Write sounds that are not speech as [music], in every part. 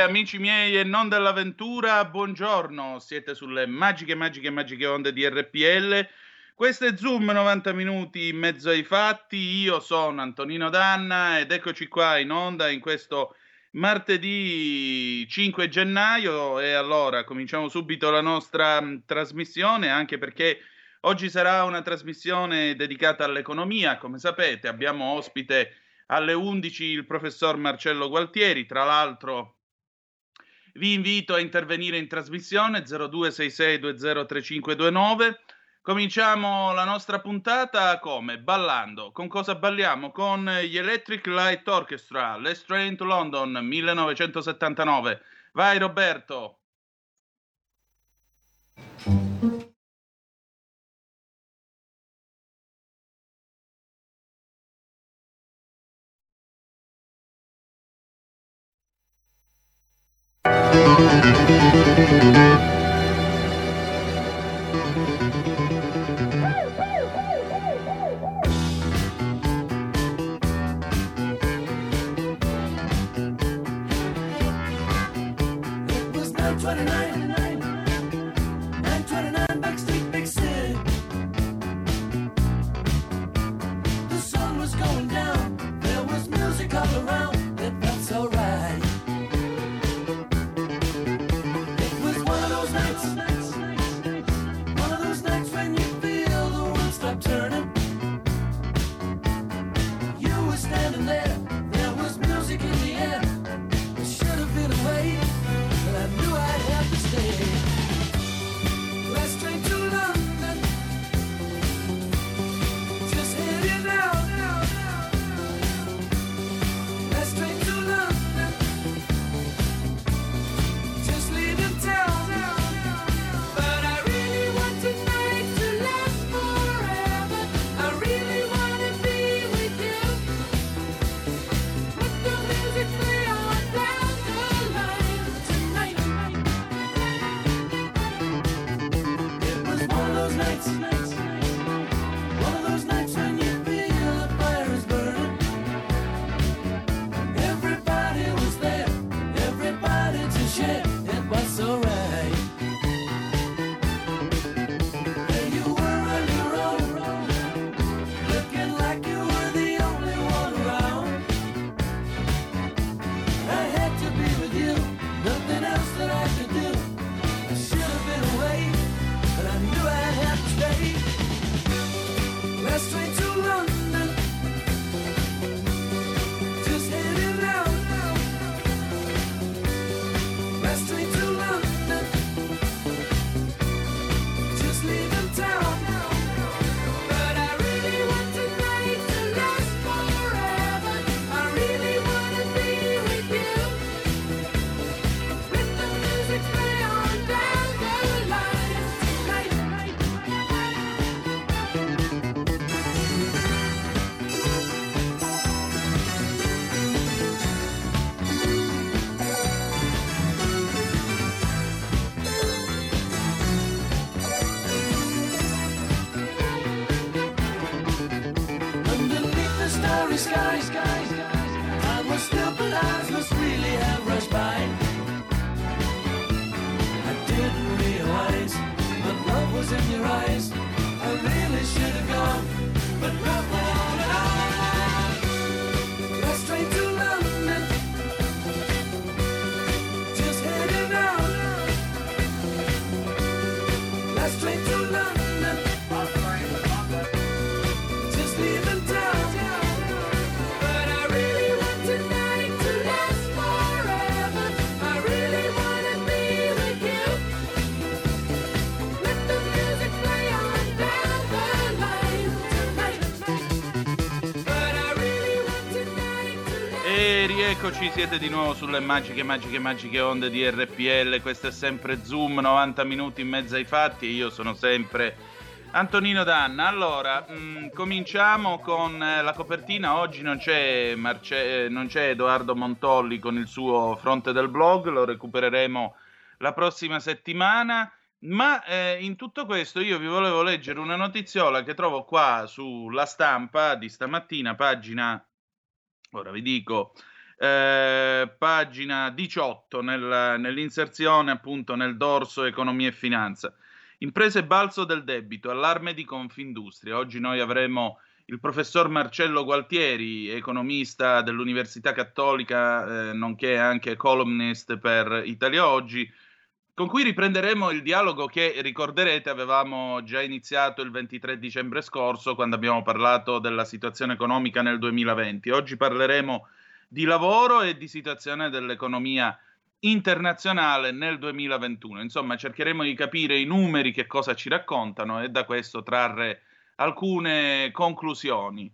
Amici miei e non dell'avventura, buongiorno, siete sulle magiche, magiche, magiche onde di RPL. Questo è Zoom 90 minuti in mezzo ai fatti, io sono Antonino Danna ed eccoci qua in onda in questo martedì 5 gennaio. E allora cominciamo subito la nostra mm, trasmissione anche perché oggi sarà una trasmissione dedicata all'economia, come sapete abbiamo ospite alle 11 il professor Marcello Gualtieri, tra l'altro vi invito a intervenire in trasmissione 0266203529. Cominciamo la nostra puntata come? Ballando. Con cosa balliamo? Con gli Electric Light Orchestra, Let's Train to London 1979. Vai Roberto. E rieccoci, siete di nuovo sulle magiche, magiche, magiche onde di RPL. Questo è sempre Zoom, 90 minuti in mezzo ai fatti. Io sono sempre Antonino Danna. Allora, mh, cominciamo con eh, la copertina. Oggi non c'è, Marce- eh, non c'è Edoardo Montolli con il suo fronte del blog, lo recupereremo la prossima settimana. Ma eh, in tutto questo io vi volevo leggere una notiziola che trovo qua sulla stampa di stamattina, pagina Ora vi dico, eh, pagina 18 nel- nell'inserzione appunto nel dorso economia e finanza. Imprese balzo del debito, allarme di Confindustria. Oggi noi avremo il professor Marcello Gualtieri, economista dell'Università Cattolica, eh, nonché anche columnist per Italia Oggi, con cui riprenderemo il dialogo che ricorderete avevamo già iniziato il 23 dicembre scorso quando abbiamo parlato della situazione economica nel 2020. Oggi parleremo di lavoro e di situazione dell'economia internazionale nel 2021. Insomma, cercheremo di capire i numeri che cosa ci raccontano e da questo trarre alcune conclusioni.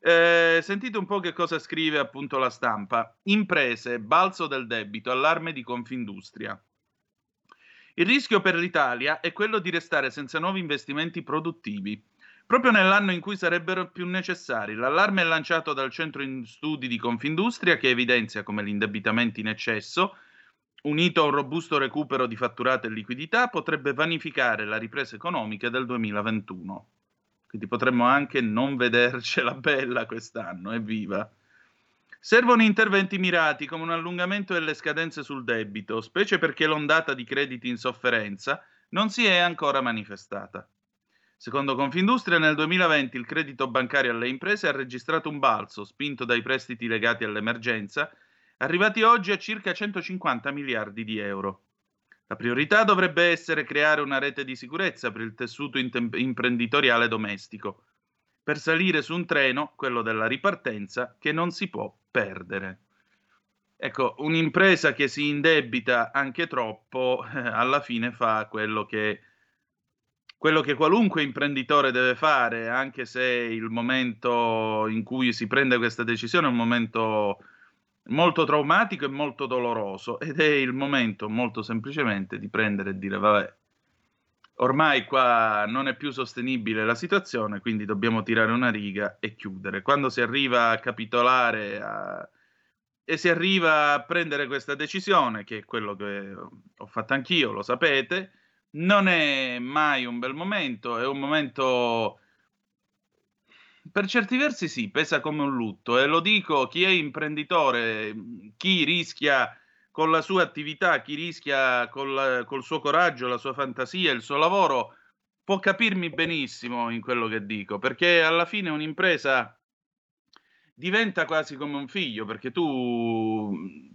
Eh, sentite un po' che cosa scrive appunto la stampa. Imprese, balzo del debito, allarme di Confindustria. Il rischio per l'Italia è quello di restare senza nuovi investimenti produttivi. Proprio nell'anno in cui sarebbero più necessari, l'allarme è lanciato dal centro in studi di Confindustria che evidenzia come l'indebitamento in eccesso, unito a un robusto recupero di fatturate e liquidità, potrebbe vanificare la ripresa economica del 2021. Quindi potremmo anche non vedercela [laughs] bella quest'anno, evviva! Servono interventi mirati come un allungamento delle scadenze sul debito, specie perché l'ondata di crediti in sofferenza non si è ancora manifestata. Secondo Confindustria, nel 2020 il credito bancario alle imprese ha registrato un balzo, spinto dai prestiti legati all'emergenza, arrivati oggi a circa 150 miliardi di euro. La priorità dovrebbe essere creare una rete di sicurezza per il tessuto intem- imprenditoriale domestico, per salire su un treno, quello della ripartenza, che non si può perdere. Ecco, un'impresa che si indebita anche troppo, [laughs] alla fine fa quello che, quello che qualunque imprenditore deve fare, anche se il momento in cui si prende questa decisione è un momento molto traumatico e molto doloroso ed è il momento molto semplicemente di prendere e dire vabbè, ormai qua non è più sostenibile la situazione, quindi dobbiamo tirare una riga e chiudere. Quando si arriva a capitolare a- e si arriva a prendere questa decisione, che è quello che ho fatto anch'io, lo sapete, non è mai un bel momento, è un momento per certi versi sì, pesa come un lutto e lo dico chi è imprenditore, chi rischia con la sua attività, chi rischia col, col suo coraggio, la sua fantasia, il suo lavoro, può capirmi benissimo in quello che dico, perché alla fine un'impresa diventa quasi come un figlio, perché tu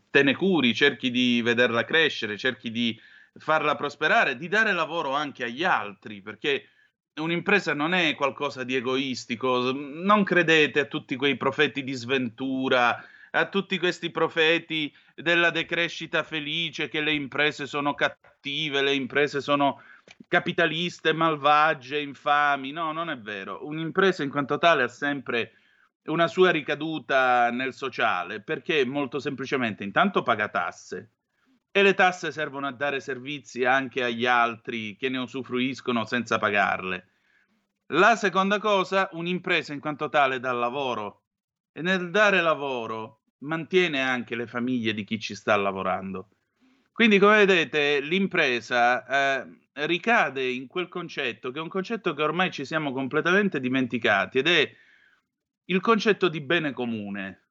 te ne curi, cerchi di vederla crescere, cerchi di farla prosperare, di dare lavoro anche agli altri, perché un'impresa non è qualcosa di egoistico, non credete a tutti quei profeti di sventura, a tutti questi profeti della decrescita felice, che le imprese sono cattive, le imprese sono capitaliste, malvagie, infami. No, non è vero. Un'impresa in quanto tale ha sempre una sua ricaduta nel sociale, perché molto semplicemente intanto paga tasse e le tasse servono a dare servizi anche agli altri che ne usufruiscono senza pagarle. La seconda cosa, un'impresa in quanto tale dà lavoro e nel dare lavoro mantiene anche le famiglie di chi ci sta lavorando. Quindi, come vedete, l'impresa eh, ricade in quel concetto, che è un concetto che ormai ci siamo completamente dimenticati, ed è il concetto di bene comune.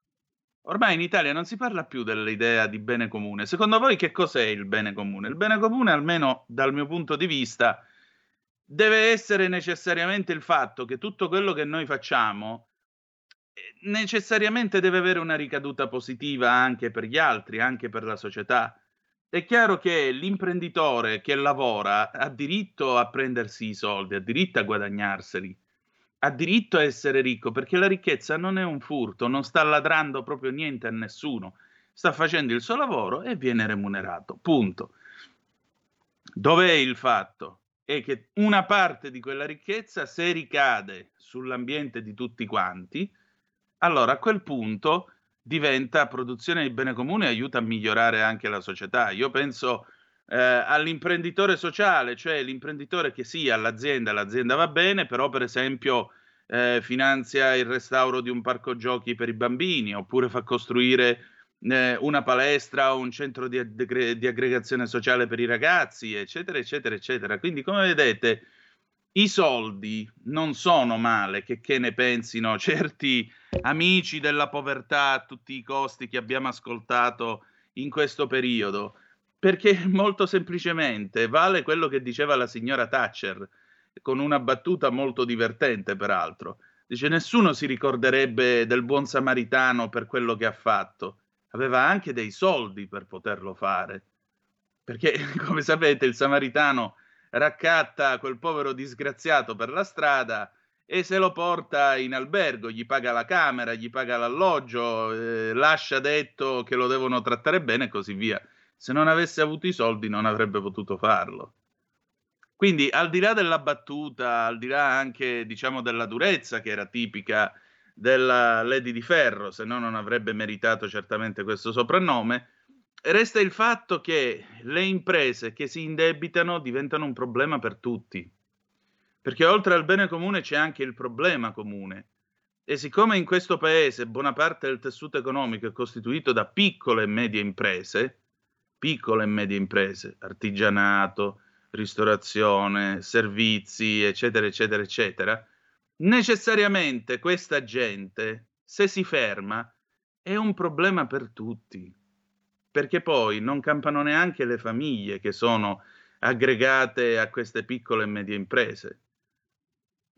Ormai in Italia non si parla più dell'idea di bene comune. Secondo voi che cos'è il bene comune? Il bene comune, almeno dal mio punto di vista, deve essere necessariamente il fatto che tutto quello che noi facciamo eh, necessariamente deve avere una ricaduta positiva anche per gli altri, anche per la società. È chiaro che l'imprenditore che lavora ha diritto a prendersi i soldi, ha diritto a guadagnarseli, ha diritto a essere ricco perché la ricchezza non è un furto, non sta ladrando proprio niente a nessuno, sta facendo il suo lavoro e viene remunerato. Punto. Dov'è il fatto? È che una parte di quella ricchezza, se ricade sull'ambiente di tutti quanti, allora a quel punto diventa produzione di bene comune e aiuta a migliorare anche la società. Io penso eh, all'imprenditore sociale, cioè l'imprenditore che sì, all'azienda, l'azienda va bene, però per esempio eh, finanzia il restauro di un parco giochi per i bambini, oppure fa costruire eh, una palestra o un centro di, di, aggregazione sociale per i ragazzi, eccetera, eccetera, eccetera. Quindi, come vedete, i soldi non sono male, che, che ne pensino [laughs] certi amici della povertà a tutti i costi che abbiamo ascoltato in questo periodo, perché [laughs] molto semplicemente vale quello che diceva la signora Thatcher, con una battuta molto divertente peraltro. Dice nessuno si ricorderebbe del buon samaritano per quello che ha fatto, aveva anche dei soldi per poterlo fare, perché [laughs] come sapete il samaritano raccatta quel povero disgraziato per la strada e se lo porta in albergo, gli paga la camera, gli paga l'alloggio, eh, lascia detto che lo devono trattare bene e così via. Se non avesse avuto i soldi non avrebbe potuto farlo. Quindi al di là della battuta, al di là anche diciamo della durezza che era tipica della Lady di Ferro, se no non avrebbe meritato certamente questo soprannome, resta il fatto che le imprese che si indebitano diventano un problema per tutti. Perché oltre al bene comune c'è anche il problema comune. E siccome in questo paese buona parte del tessuto economico è costituito da piccole e medie imprese, piccole e medie imprese, artigianato, ristorazione, servizi, eccetera, eccetera, eccetera, necessariamente questa gente, se si ferma, è un problema per tutti perché poi non campano neanche le famiglie che sono aggregate a queste piccole e medie imprese.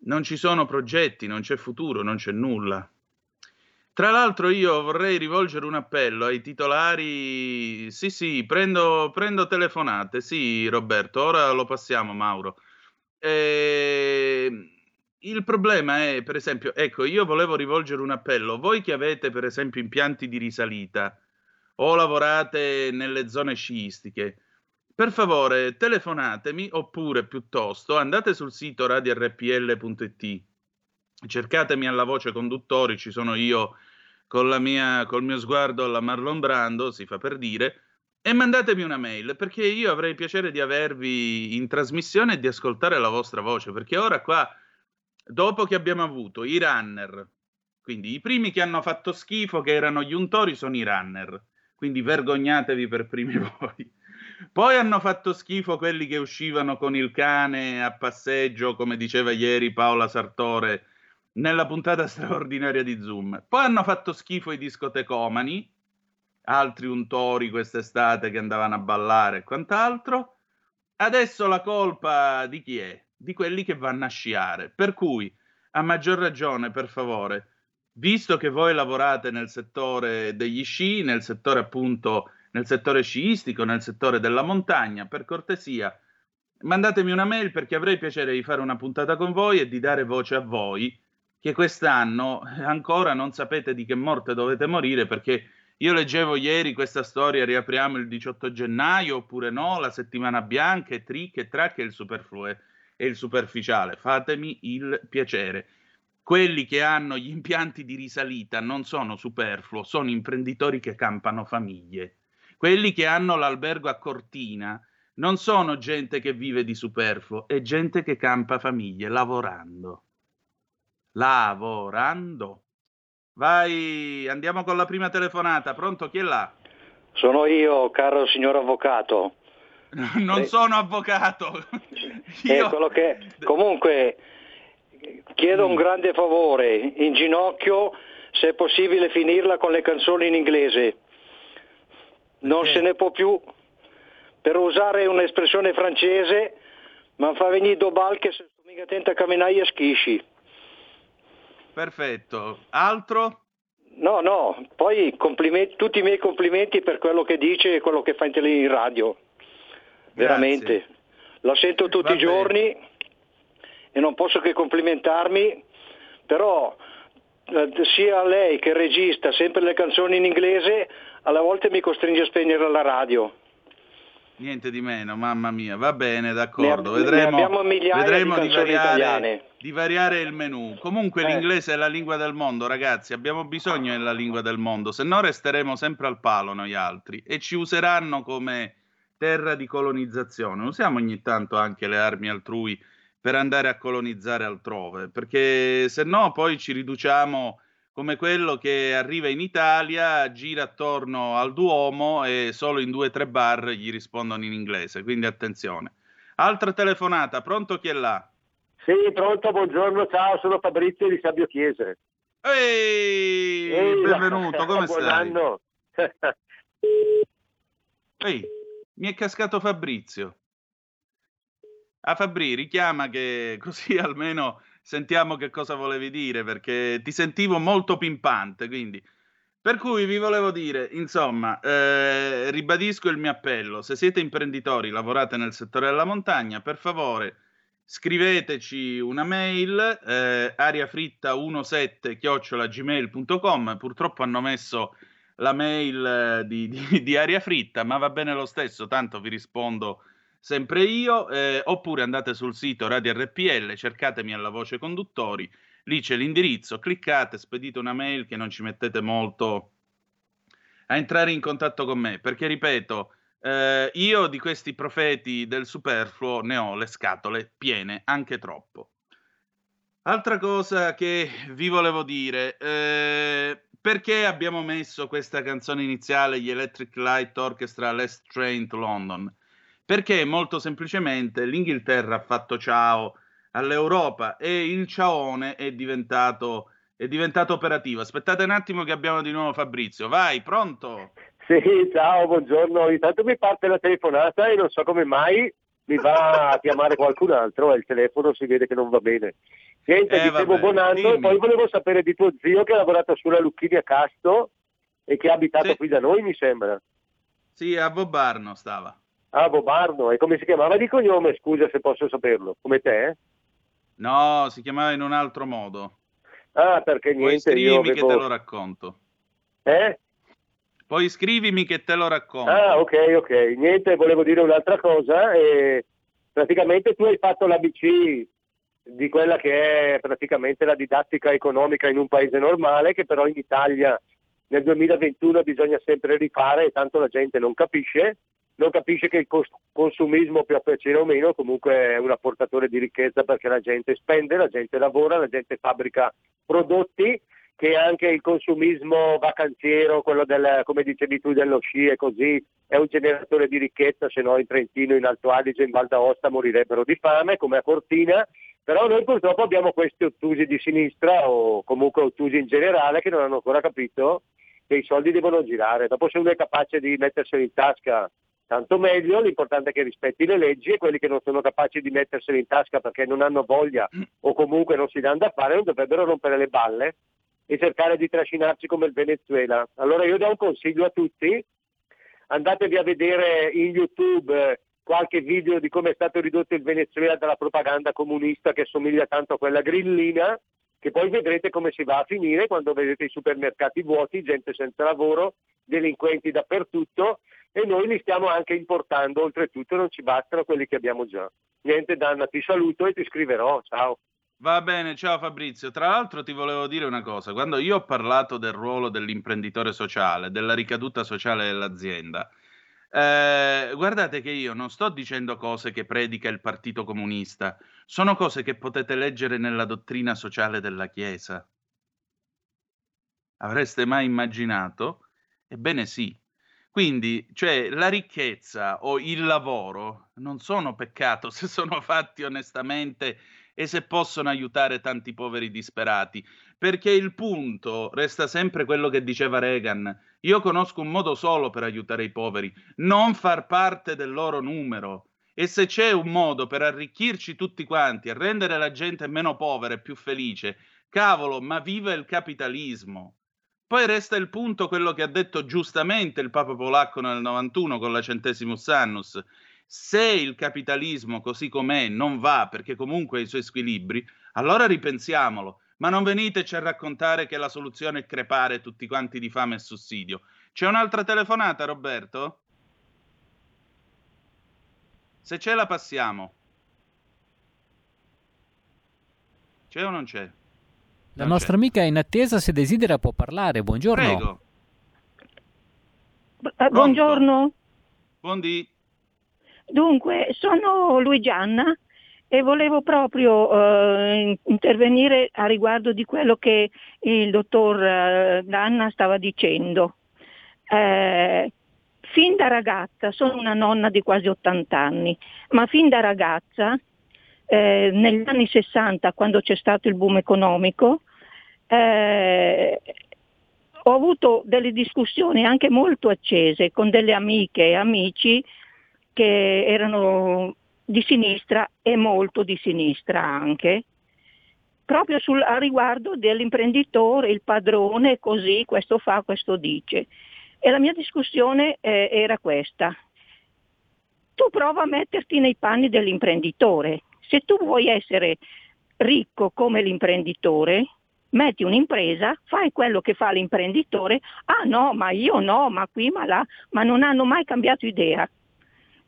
Non ci sono progetti, non c'è futuro, non c'è nulla. Tra l'altro io vorrei rivolgere un appello ai titolari. Sì, sì, prendo, prendo telefonate. Sì, Roberto, ora lo passiamo, Mauro. E... Il problema è, per esempio, ecco, io volevo rivolgere un appello. Voi che avete, per esempio, impianti di risalita, o lavorate nelle zone sciistiche, per favore telefonatemi oppure piuttosto andate sul sito radiorpl.it, cercatemi alla voce conduttori, ci sono io mia, col mio sguardo alla Marlon Brando, si fa per dire, e mandatemi una mail perché io avrei piacere di avervi in trasmissione e di ascoltare la vostra voce, perché ora qua, dopo che abbiamo avuto i runner, quindi i primi che hanno fatto schifo, che erano gli untori, sono i runner quindi vergognatevi per primi [laughs] voi. Poi hanno fatto schifo quelli che uscivano con il cane a passeggio, come diceva ieri Paola Sartore nella puntata [laughs] straordinaria di Zoom. Poi hanno fatto schifo i discotecomani, altri untori quest'estate che andavano a ballare e quant'altro. Adesso la colpa di chi è? Di quelli che vanno a sciare. Per cui, a maggior ragione, per favore, visto che voi lavorate nel settore degli sci, nel settore appunto, nel settore sciistico, nel settore della montagna, per cortesia, mandatemi una mail perché avrei piacere di fare una puntata con voi e di dare voce a voi che quest'anno ancora non sapete di che morte dovete morire perché io leggevo ieri questa storia, riapriamo il 18 gennaio oppure no, la settimana bianca, e trick e track e il superfluo e il superficiale. Fatemi il piacere quelli che hanno gli impianti di risalita non sono superfluo, sono imprenditori che campano famiglie. Quelli che hanno l'albergo a Cortina non sono gente che vive di superfluo, è gente che campa famiglie lavorando. Lavorando. Vai, andiamo con la prima telefonata. Pronto, chi è là? Sono io, caro signor avvocato. [laughs] non Eh. sono avvocato. Eccolo che [laughs] comunque chiedo un grande favore, in ginocchio, se è possibile finirla con le canzoni in inglese. Non Perché? se ne può più. Per usare un'espressione francese, ma fa venire dobal che se sto mica attento a camminare e schisci. Perfetto. Altro? No, no, poi complimenti- tutti i miei complimenti per quello che dice e quello che fa in, tele- in radio. Veramente. La sento tutti Va i giorni e non posso che complimentarmi, però eh, sia lei che il regista, sempre le canzoni in inglese, alla volte mi costringe a spegnere la radio. Niente di meno, mamma mia, va bene, Ne, d'accordo. ne Vedremo, migliaia vedremo di di, variare, di variare il menù. Comunque Eh. l'inglese è la lingua del mondo, ragazzi, abbiamo bisogno della lingua del mondo, se no resteremo sempre al palo noi altri e ci useranno come terra di colonizzazione. Usiamo ogni tanto anche le armi altrui per andare a colonizzare altrove, perché se no poi ci riduciamo come quello che arriva in Italia, gira attorno al Duomo e solo in due o tre bar gli rispondono in inglese, quindi attenzione. Altra telefonata, pronto chi è là? Sì, pronto, buongiorno, ciao, sono Fabrizio di Sabio Chiese. Ehi, Ehi, [laughs] benvenuto, come buon stai? anno. Ehi, mi è cascato Fabrizio. Ah, Fabri, richiama che così [laughs] almeno sentiamo che cosa volevi dire, perché ti sentivo molto pimpante, quindi. Per cui vi volevo dire, insomma, eh, ribadisco il mio appello, se siete imprenditori, lavorate nel settore della montagna, per favore scriveteci una mail, eh, ariafritta17 chiocciolagmail.com, purtroppo hanno messo la mail eh, di, di, di Aria Fritta, ma va bene lo stesso, tanto vi rispondo sempre io, eh, oppure andate sul sito Radio RPL, cercatemi alla voce conduttori, lì c'è l'indirizzo, cliccate, spedite una mail che non ci mettete molto a entrare in contatto con me, perché ripeto, eh, io di questi profeti del superfluo ne ho le scatole piene, anche troppo. Altra cosa che vi volevo dire, eh, perché abbiamo messo questa canzone iniziale, gli Electric Light Orchestra Last Train to London? Perché molto semplicemente l'Inghilterra ha fatto ciao all'Europa e il ciaone è diventato, è diventato operativo. Aspettate un attimo che abbiamo di nuovo Fabrizio. Vai, pronto? Sì, ciao, buongiorno. Intanto mi parte la telefonata e non so come mai mi va a chiamare qualcun altro e il telefono si vede che non va bene. Niente, Eh, dicevo vabbè, buon anno e poi volevo sapere di tuo zio che ha lavorato sulla Lucchini a Casto e che ha abitato Sì. qui da noi, mi sembra. Sì, a Bobarno stava. Ah, Bobarno. E come si chiamava di cognome? Scusa se posso saperlo. Come te? eh? No, si chiamava in un altro modo. Ah, perché Poi niente, io scrivimi che avevo... te lo racconto. Eh? Poi scrivimi che te lo racconto. Ah, ok, ok. Niente, volevo dire un'altra cosa. eh, praticamente tu hai fatto l'ABC di quella che è praticamente la didattica economica in un paese normale, che però in Italia nel 2021 bisogna sempre rifare e tanto la gente non capisce. Non capisce che il consumismo, più a piacere o meno, comunque è un apportatore di ricchezza perché la gente spende, la gente lavora, la gente fabbrica prodotti che anche il consumismo vacanziero, quello del, come dicevi tu, dello sci e così, è un generatore di ricchezza, se no in Trentino, in Alto Adige, in Val d'Aosta morirebbero di fame, come a Cortina, però noi purtroppo abbiamo questi ottusi di sinistra o comunque ottusi in generale che non hanno ancora capito che i soldi devono girare. Dopo se uno è capace di metterseli in tasca, tanto meglio, l'importante è che rispetti le leggi e quelli che non sono capaci di metterseli in tasca perché non hanno voglia o comunque non si danno da fare non dovrebbero rompere le balle e cercare di trascinarci come il Venezuela. Allora io do un consiglio a tutti, andatevi a vedere in YouTube eh, qualche video di come è stato ridotto il Venezuela dalla propaganda comunista che somiglia tanto a quella grillina, che poi vedrete come si va a finire quando vedete i supermercati vuoti, gente senza lavoro, delinquenti dappertutto e noi li stiamo anche importando, oltretutto non ci bastano quelli che abbiamo già. Niente Danna, ti saluto e ti scriverò, ciao. Va bene, ciao Fabrizio. Tra l'altro ti volevo dire una cosa, quando io ho parlato del ruolo dell'imprenditore sociale, della ricaduta sociale dell'azienda, eh, guardate che io non sto dicendo cose che predica il Partito Comunista, sono cose che potete leggere nella dottrina sociale della Chiesa. Avreste mai immaginato? Ebbene sì. Quindi, cioè, la ricchezza o il lavoro non sono peccato [laughs] se sono fatti onestamente e se possono aiutare tanti poveri disperati, perché il punto resta sempre quello che diceva Reagan. Io conosco un modo solo per aiutare i poveri, non far parte del loro numero. E se c'è un modo per arricchirci tutti quanti e rendere la gente meno povera e più felice, cavolo, ma viva il capitalismo! Poi resta il punto quello che ha detto giustamente il Papa polacco nel 91 con la Centesimus Annus. Se il capitalismo così com'è non va perché comunque ha i suoi squilibri, allora ripensiamolo. Ma non veniteci a raccontare che la soluzione è crepare tutti quanti di fame e sussidio. C'è un'altra telefonata, Roberto? Se c'è la passiamo. C'è o non c'è? La Non nostra c'è. amica è in attesa, se desidera può parlare. Buongiorno. Prego. Eh, buongiorno, Buondì. dunque sono Luigianna e volevo proprio eh, intervenire a riguardo di quello che il dottor eh, Danna stava dicendo. Eh, fin da ragazza, sono una nonna di quasi 80 anni, ma fin da ragazza, eh, negli anni 60, quando c'è stato il boom economico, eh, ho avuto delle discussioni anche molto accese con delle amiche e amici che erano di sinistra e molto di sinistra anche, proprio sul, a riguardo dell'imprenditore, il padrone, così, questo fa, questo dice. E la mia discussione eh, era questa. Tu prova a metterti nei panni dell'imprenditore. Se tu vuoi essere ricco come l'imprenditore, metti un'impresa, fai quello che fa l'imprenditore, ah no, ma io no, ma qui, ma là, ma non hanno mai cambiato idea.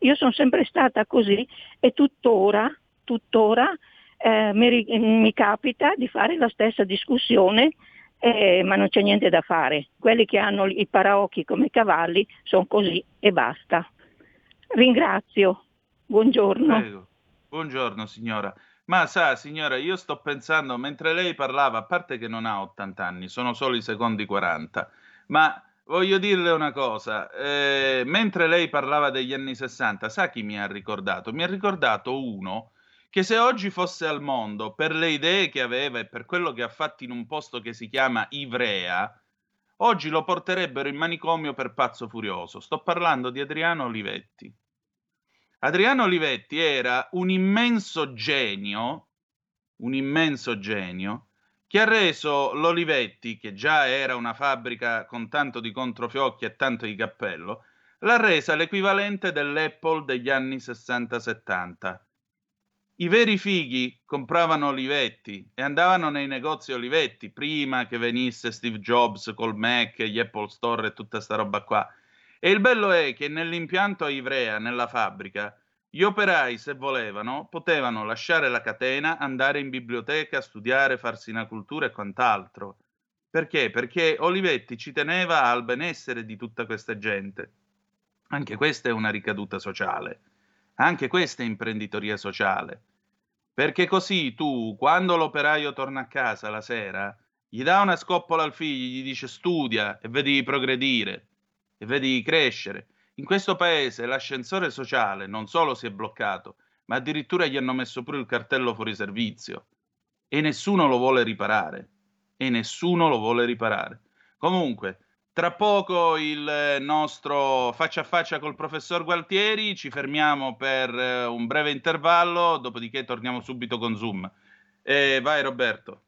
Io sono sempre stata così e tuttora, tuttora eh, mi, mi capita di fare la stessa discussione, eh, ma non c'è niente da fare. Quelli che hanno i paraocchi come cavalli sono così e basta. Ringrazio, buongiorno. Prego. Buongiorno signora. Ma sa, signora, io sto pensando, mentre lei parlava, a parte che non ha 80 anni, sono solo i secondi 40, ma voglio dirle una cosa, eh, mentre lei parlava degli anni 60, sa chi mi ha ricordato? Mi ha ricordato uno che se oggi fosse al mondo, per le idee che aveva e per quello che ha fatto in un posto che si chiama Ivrea, oggi lo porterebbero in manicomio per pazzo furioso. Sto parlando di Adriano Olivetti. Adriano Olivetti era un immenso genio, un immenso genio, che ha reso l'Olivetti, che già era una fabbrica con tanto di controfiocchi e tanto di cappello, l'ha resa l'equivalente dell'Apple degli anni 60-70. I veri fighi compravano Olivetti e andavano nei negozi Olivetti prima che venisse Steve Jobs col Mac, gli Apple Store e tutta sta roba qua. E il bello è che nell'impianto a Ivrea, nella fabbrica, gli operai, se volevano, potevano lasciare la catena, andare in biblioteca, studiare, farsi una cultura e quant'altro. Perché? Perché Olivetti ci teneva al benessere di tutta questa gente. Anche questa è una ricaduta sociale. Anche questa è imprenditoria sociale. Perché così tu, quando l'operaio torna a casa la sera, gli dà una scoppola al figlio, gli dice studia e vedi progredire e vedi crescere. In questo paese l'ascensore sociale non solo si è bloccato, ma addirittura gli hanno messo pure il cartello fuori servizio. E nessuno lo vuole riparare. E nessuno lo vuole riparare. Comunque, tra poco il nostro faccia a faccia col professor Gualtieri, ci fermiamo per eh, un breve intervallo, dopodiché torniamo subito con Zoom. E vai Roberto.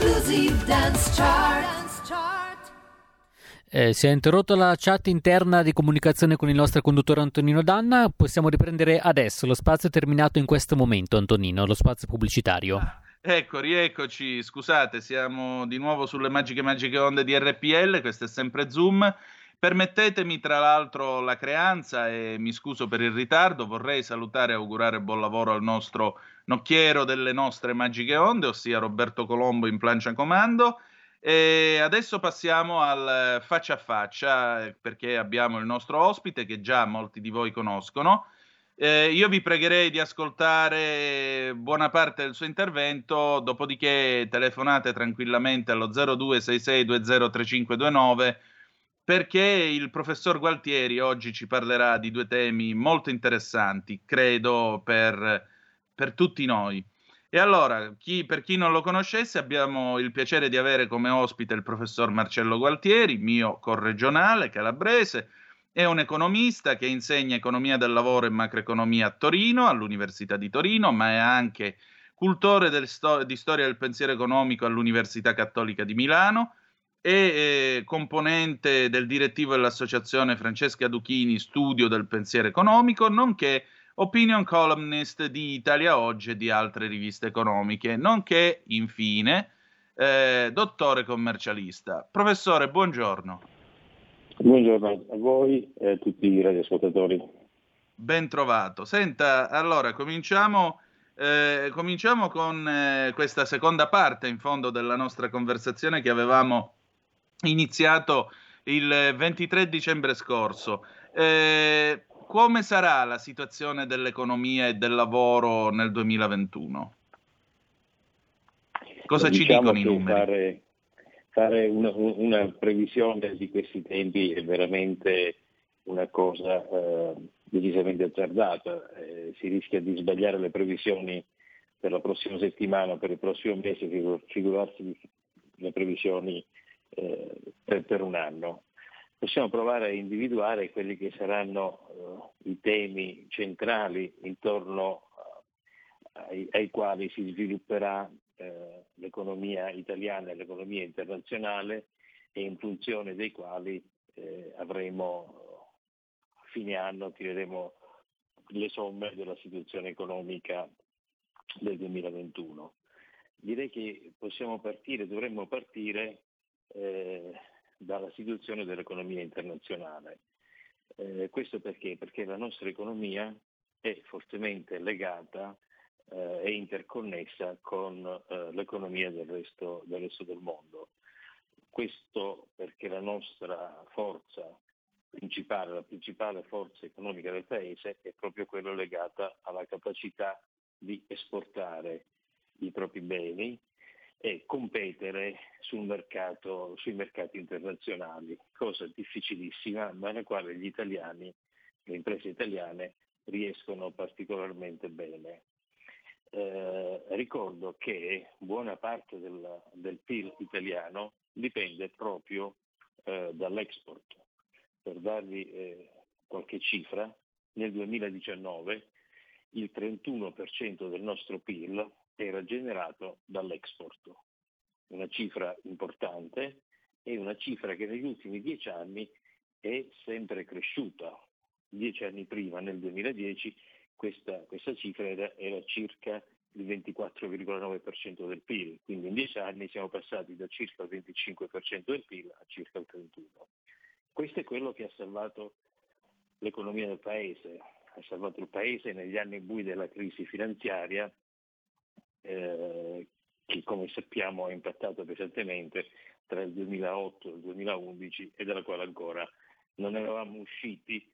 Exclusive Dance Chart. Eh, si è interrotta la chat interna di comunicazione con il nostro conduttore Antonino Danna. Possiamo riprendere adesso. Lo spazio è terminato in questo momento, Antonino, lo spazio pubblicitario. Ah, Ecco, rieccoci, scusate, siamo di nuovo sulle magiche magiche onde di RPL, questo è sempre Zoom. Permettetemi tra l'altro la creanza e mi scuso per il ritardo, vorrei salutare e augurare buon lavoro al nostro nocchiero delle nostre magiche onde, ossia Roberto Colombo in plancia comando. E adesso passiamo al faccia a faccia eh, perché abbiamo il nostro ospite che già molti di voi conoscono. Eh, io vi pregherei di ascoltare buona parte del suo intervento, dopodiché telefonate tranquillamente allo 0266203529 perché il professor Gualtieri oggi ci parlerà di due temi molto interessanti, credo, per, per tutti noi. E allora, chi, per chi non lo conoscesse, abbiamo il piacere di avere come ospite il professor Marcello Gualtieri, mio corregionale calabrese, è un economista che insegna economia del lavoro e macroeconomia a Torino, all'Università di Torino, ma è anche cultore del di storia del pensiero economico all'Università Cattolica di Milano è eh, componente del direttivo dell'associazione Francesca Duchini Studio del Pensiero Economico, nonché opinion columnist di Italia Oggi e di altre riviste economiche, nonché, infine, eh, dottore commercialista. Professore, buongiorno. Buongiorno a voi e a tutti i radioascoltatori. Ben trovato. Senta, allora cominciamo, eh, cominciamo con eh, questa seconda parte, in fondo, della nostra conversazione che avevamo iniziato il 23 dicembre scorso. Eh, come sarà la situazione dell'economia e del lavoro nel 2021? Cosa ci Diciamo dicono i numeri? Fare, fare una, una previsione di questi tempi è veramente una cosa eh, decisamente azzardata. Eh, si rischia di sbagliare le previsioni per la prossima settimana, per il prossimo mese, figur- figurarsi le previsioni eh, per, per un anno. Possiamo provare a individuare quelli che saranno eh, i temi centrali intorno ai, ai quali si svilupperà eh, l'economia italiana e l'economia internazionale e in funzione dei quali eh, avremo a fine anno tireremo le somme della situazione economica del 2021. Direi che possiamo partire, dovremmo partire eh, dalla situazione dell'economia internazionale. Eh, questo perché? Perché la nostra economia è fortemente legata eh, e interconnessa con eh, l'economia del resto, del resto del mondo. Questo perché la nostra forza principale, la principale forza economica del Paese è proprio quella legata alla capacità di esportare i propri beni e competere mercato, sui mercati internazionali, cosa difficilissima, ma nella quale gli italiani, le imprese italiane riescono particolarmente bene. Eh, ricordo che buona parte del, del PIL italiano dipende proprio eh, dall'export. Per darvi eh, qualche cifra, nel 2019 il 31% del nostro PIL era generato dall'export, una cifra importante e una cifra che negli ultimi dieci anni è sempre cresciuta. Dieci anni prima, nel 2010, questa, questa cifra era, era circa il 24,9% del PIL, quindi in dieci anni siamo passati da circa il 25% del PIL a circa il 31%. Questo è quello che ha salvato l'economia del Paese, ha salvato il Paese negli anni bui della crisi finanziaria eh, che come sappiamo ha impattato pesantemente tra il 2008 e il 2011 e dalla quale ancora non eravamo usciti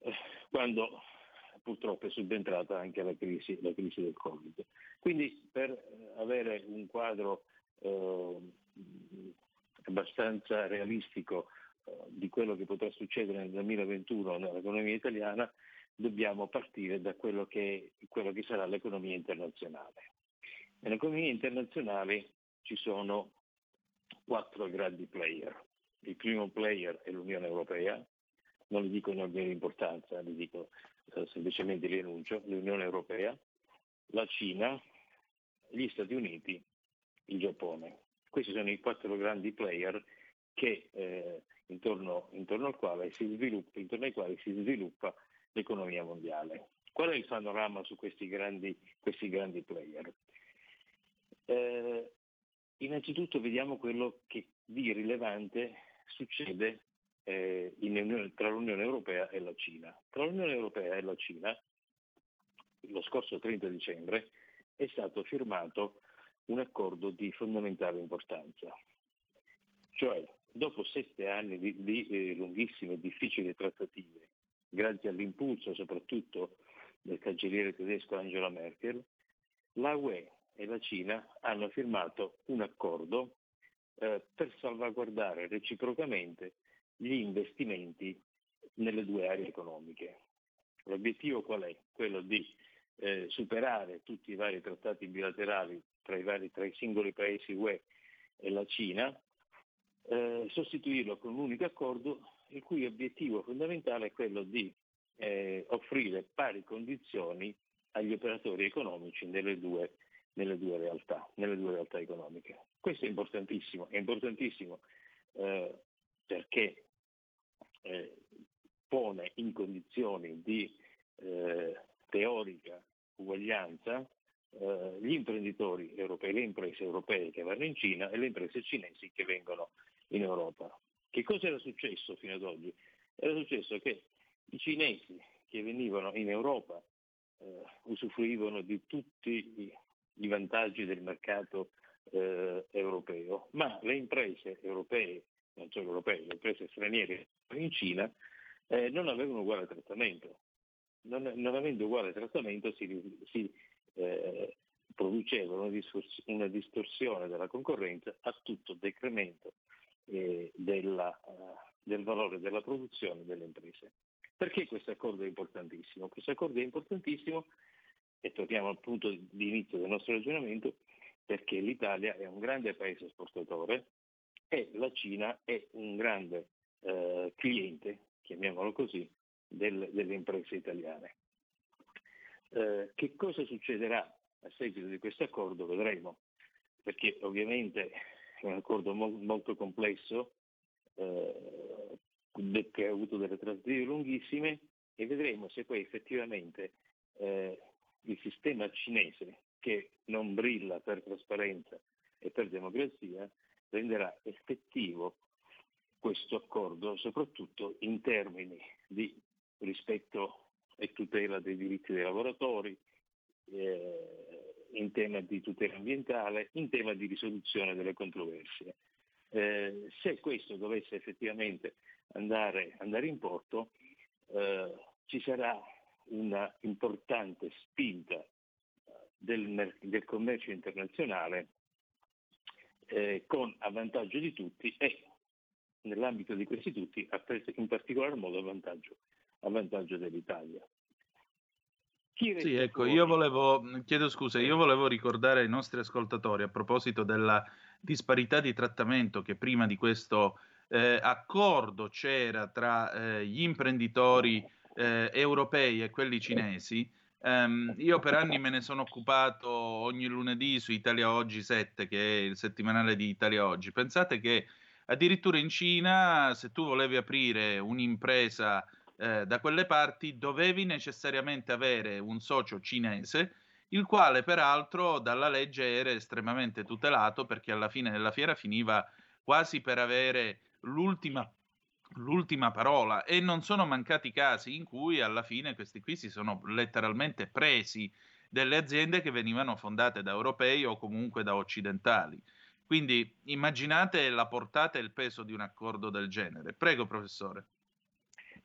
eh, quando purtroppo è subentrata anche la crisi, la crisi del Covid. Quindi per avere un quadro eh, abbastanza realistico eh, di quello che potrà succedere nel 2021 nell'economia italiana, dobbiamo partire da quello che, quello che sarà l'economia internazionale. Nell'economia internazionale ci sono quattro grandi player. Il primo player è l'Unione Europea, non li dico in ordine di importanza, li dico eh, semplicemente li l'Unione Europea, la Cina, gli Stati Uniti, il Giappone. Questi sono i quattro grandi player che, eh, intorno, intorno, sviluppa, intorno, ai quali si sviluppa l'economia mondiale. Qual è il panorama su questi grandi, questi grandi player? Innanzitutto vediamo quello che di rilevante succede eh, in, tra l'Unione Europea e la Cina. Tra l'Unione Europea e la Cina, lo scorso 30 dicembre, è stato firmato un accordo di fondamentale importanza. Cioè, dopo sette anni di, di eh, lunghissime e difficili trattative, grazie all'impulso soprattutto del cancelliere tedesco Angela Merkel, la UE e la Cina hanno firmato un accordo eh, per salvaguardare reciprocamente gli investimenti nelle due aree economiche. L'obiettivo qual è? Quello di eh, superare tutti i vari trattati bilaterali tra i, vari, tra i singoli paesi UE e la Cina, eh, sostituirlo con un unico accordo il cui obiettivo fondamentale è quello di eh, offrire pari condizioni agli operatori economici nelle due, nelle due, realtà, nelle due realtà economiche. Questo è importantissimo, è importantissimo eh, perché eh, pone in condizioni di eh, teorica uguaglianza eh, gli imprenditori europei, le imprese europee che vanno in Cina e le imprese cinesi che vengono in Europa. Che cosa era successo fino ad oggi? Era successo che i cinesi che venivano in Europa eh, usufruivano di tutti i, vantaggi del mercato eh, europeo, ma le imprese europee, non solo europee, le imprese straniere in Cina eh, non avevano uguale trattamento. Non, non avendo uguale trattamento si, si eh, produceva una, distors- una, distorsione della concorrenza a tutto decremento eh, della, uh, del valore della produzione delle imprese. Perché questo accordo è importantissimo? Questo accordo è importantissimo, e torniamo al punto di inizio del nostro ragionamento, perché l'Italia è un grande paese esportatore e la Cina è un grande eh, cliente, chiamiamolo così, del, delle imprese italiane. Eh, che cosa succederà a seguito di questo accordo vedremo, perché ovviamente è un accordo mo- molto complesso eh, che ha avuto delle trattative lunghissime e vedremo se poi effettivamente eh, il sistema cinese che non brilla per trasparenza e per democrazia renderà effettivo questo accordo, soprattutto in termini di rispetto e tutela dei diritti dei lavoratori, eh, in tema di tutela ambientale, in tema di risoluzione delle controversie. Eh, se questo dovesse effettivamente andare, andare in porto, eh, ci sarà una importante spinta del, del commercio internazionale eh, con a vantaggio di tutti e nell'ambito di questi tutti in particolar modo a vantaggio, a vantaggio dell'Italia. Sì, ecco, io volevo, chiedo scusa, io volevo ricordare ai nostri ascoltatori a proposito della disparità di trattamento che prima di questo eh, accordo c'era tra eh, gli imprenditori eh, europei e quelli cinesi. Um, io per anni me ne sono occupato ogni lunedì su Italia Oggi 7, che è il settimanale di Italia Oggi. Pensate che addirittura in Cina, se tu volevi aprire un'impresa eh, da quelle parti dovevi necessariamente avere un socio cinese, il quale peraltro dalla legge era estremamente tutelato perché alla fine della fiera finiva quasi per avere l'ultima, l'ultima parola e non sono mancati casi in cui alla fine questi qui si sono letteralmente presi delle aziende che venivano fondate da europei o comunque da occidentali. Quindi immaginate la portata e il peso di un accordo del genere. Prego, professore.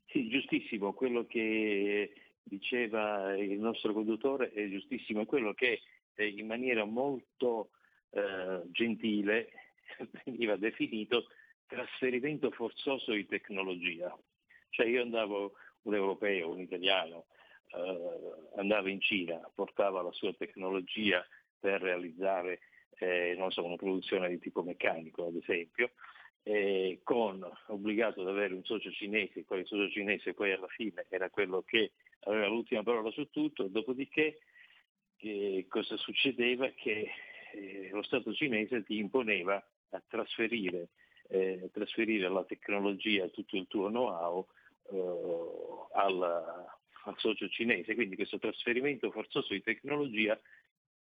Sì, giustissimo, quello che diceva il nostro conduttore è giustissimo, è quello che eh, in maniera molto eh, gentile [laughs] veniva definito trasferimento forzoso di tecnologia. Cioè io andavo, un europeo, un italiano, eh, andava in Cina, portava la sua tecnologia per realizzare eh, so, una produzione di tipo meccanico, ad esempio, eh, con obbligato ad avere un socio cinese, poi il socio cinese poi alla fine era quello che aveva l'ultima parola su tutto, dopodiché eh, cosa succedeva? Che eh, lo Stato cinese ti imponeva a trasferire, eh, trasferire la tecnologia, tutto il tuo know-how eh, al, al socio cinese, quindi questo trasferimento forzoso di tecnologia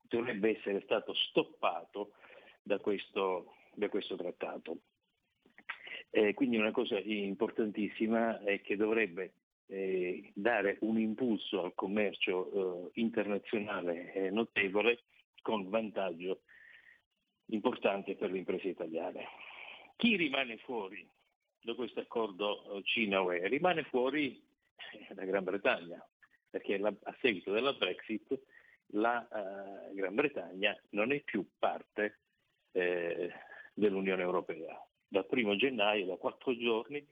dovrebbe essere stato stoppato da questo, da questo trattato. Eh, quindi una cosa importantissima è che dovrebbe eh, dare un impulso al commercio eh, internazionale eh, notevole con vantaggio importante per le imprese italiane. Chi rimane fuori da questo accordo eh, Cina-UE? Rimane fuori eh, la Gran Bretagna, perché la, a seguito della Brexit la uh, Gran Bretagna non è più parte eh, dell'Unione Europea. Dal primo gennaio, da quattro giorni,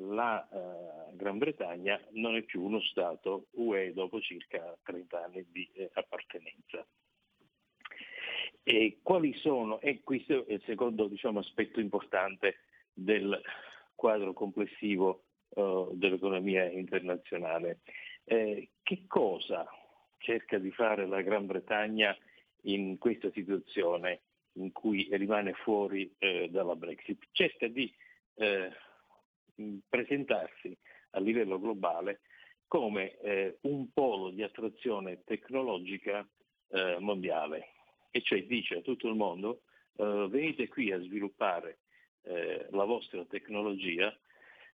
la uh, Gran Bretagna non è più uno Stato UE dopo circa 30 anni di eh, appartenenza. E quali sono, e questo è il secondo diciamo, aspetto importante del quadro complessivo uh, dell'economia internazionale, eh, che cosa cerca di fare la Gran Bretagna in questa situazione in cui rimane fuori eh, dalla Brexit? Cerca di eh, presentarsi a livello globale come eh, un polo di attrazione tecnologica eh, mondiale e cioè dice a tutto il mondo eh, venite qui a sviluppare eh, la vostra tecnologia,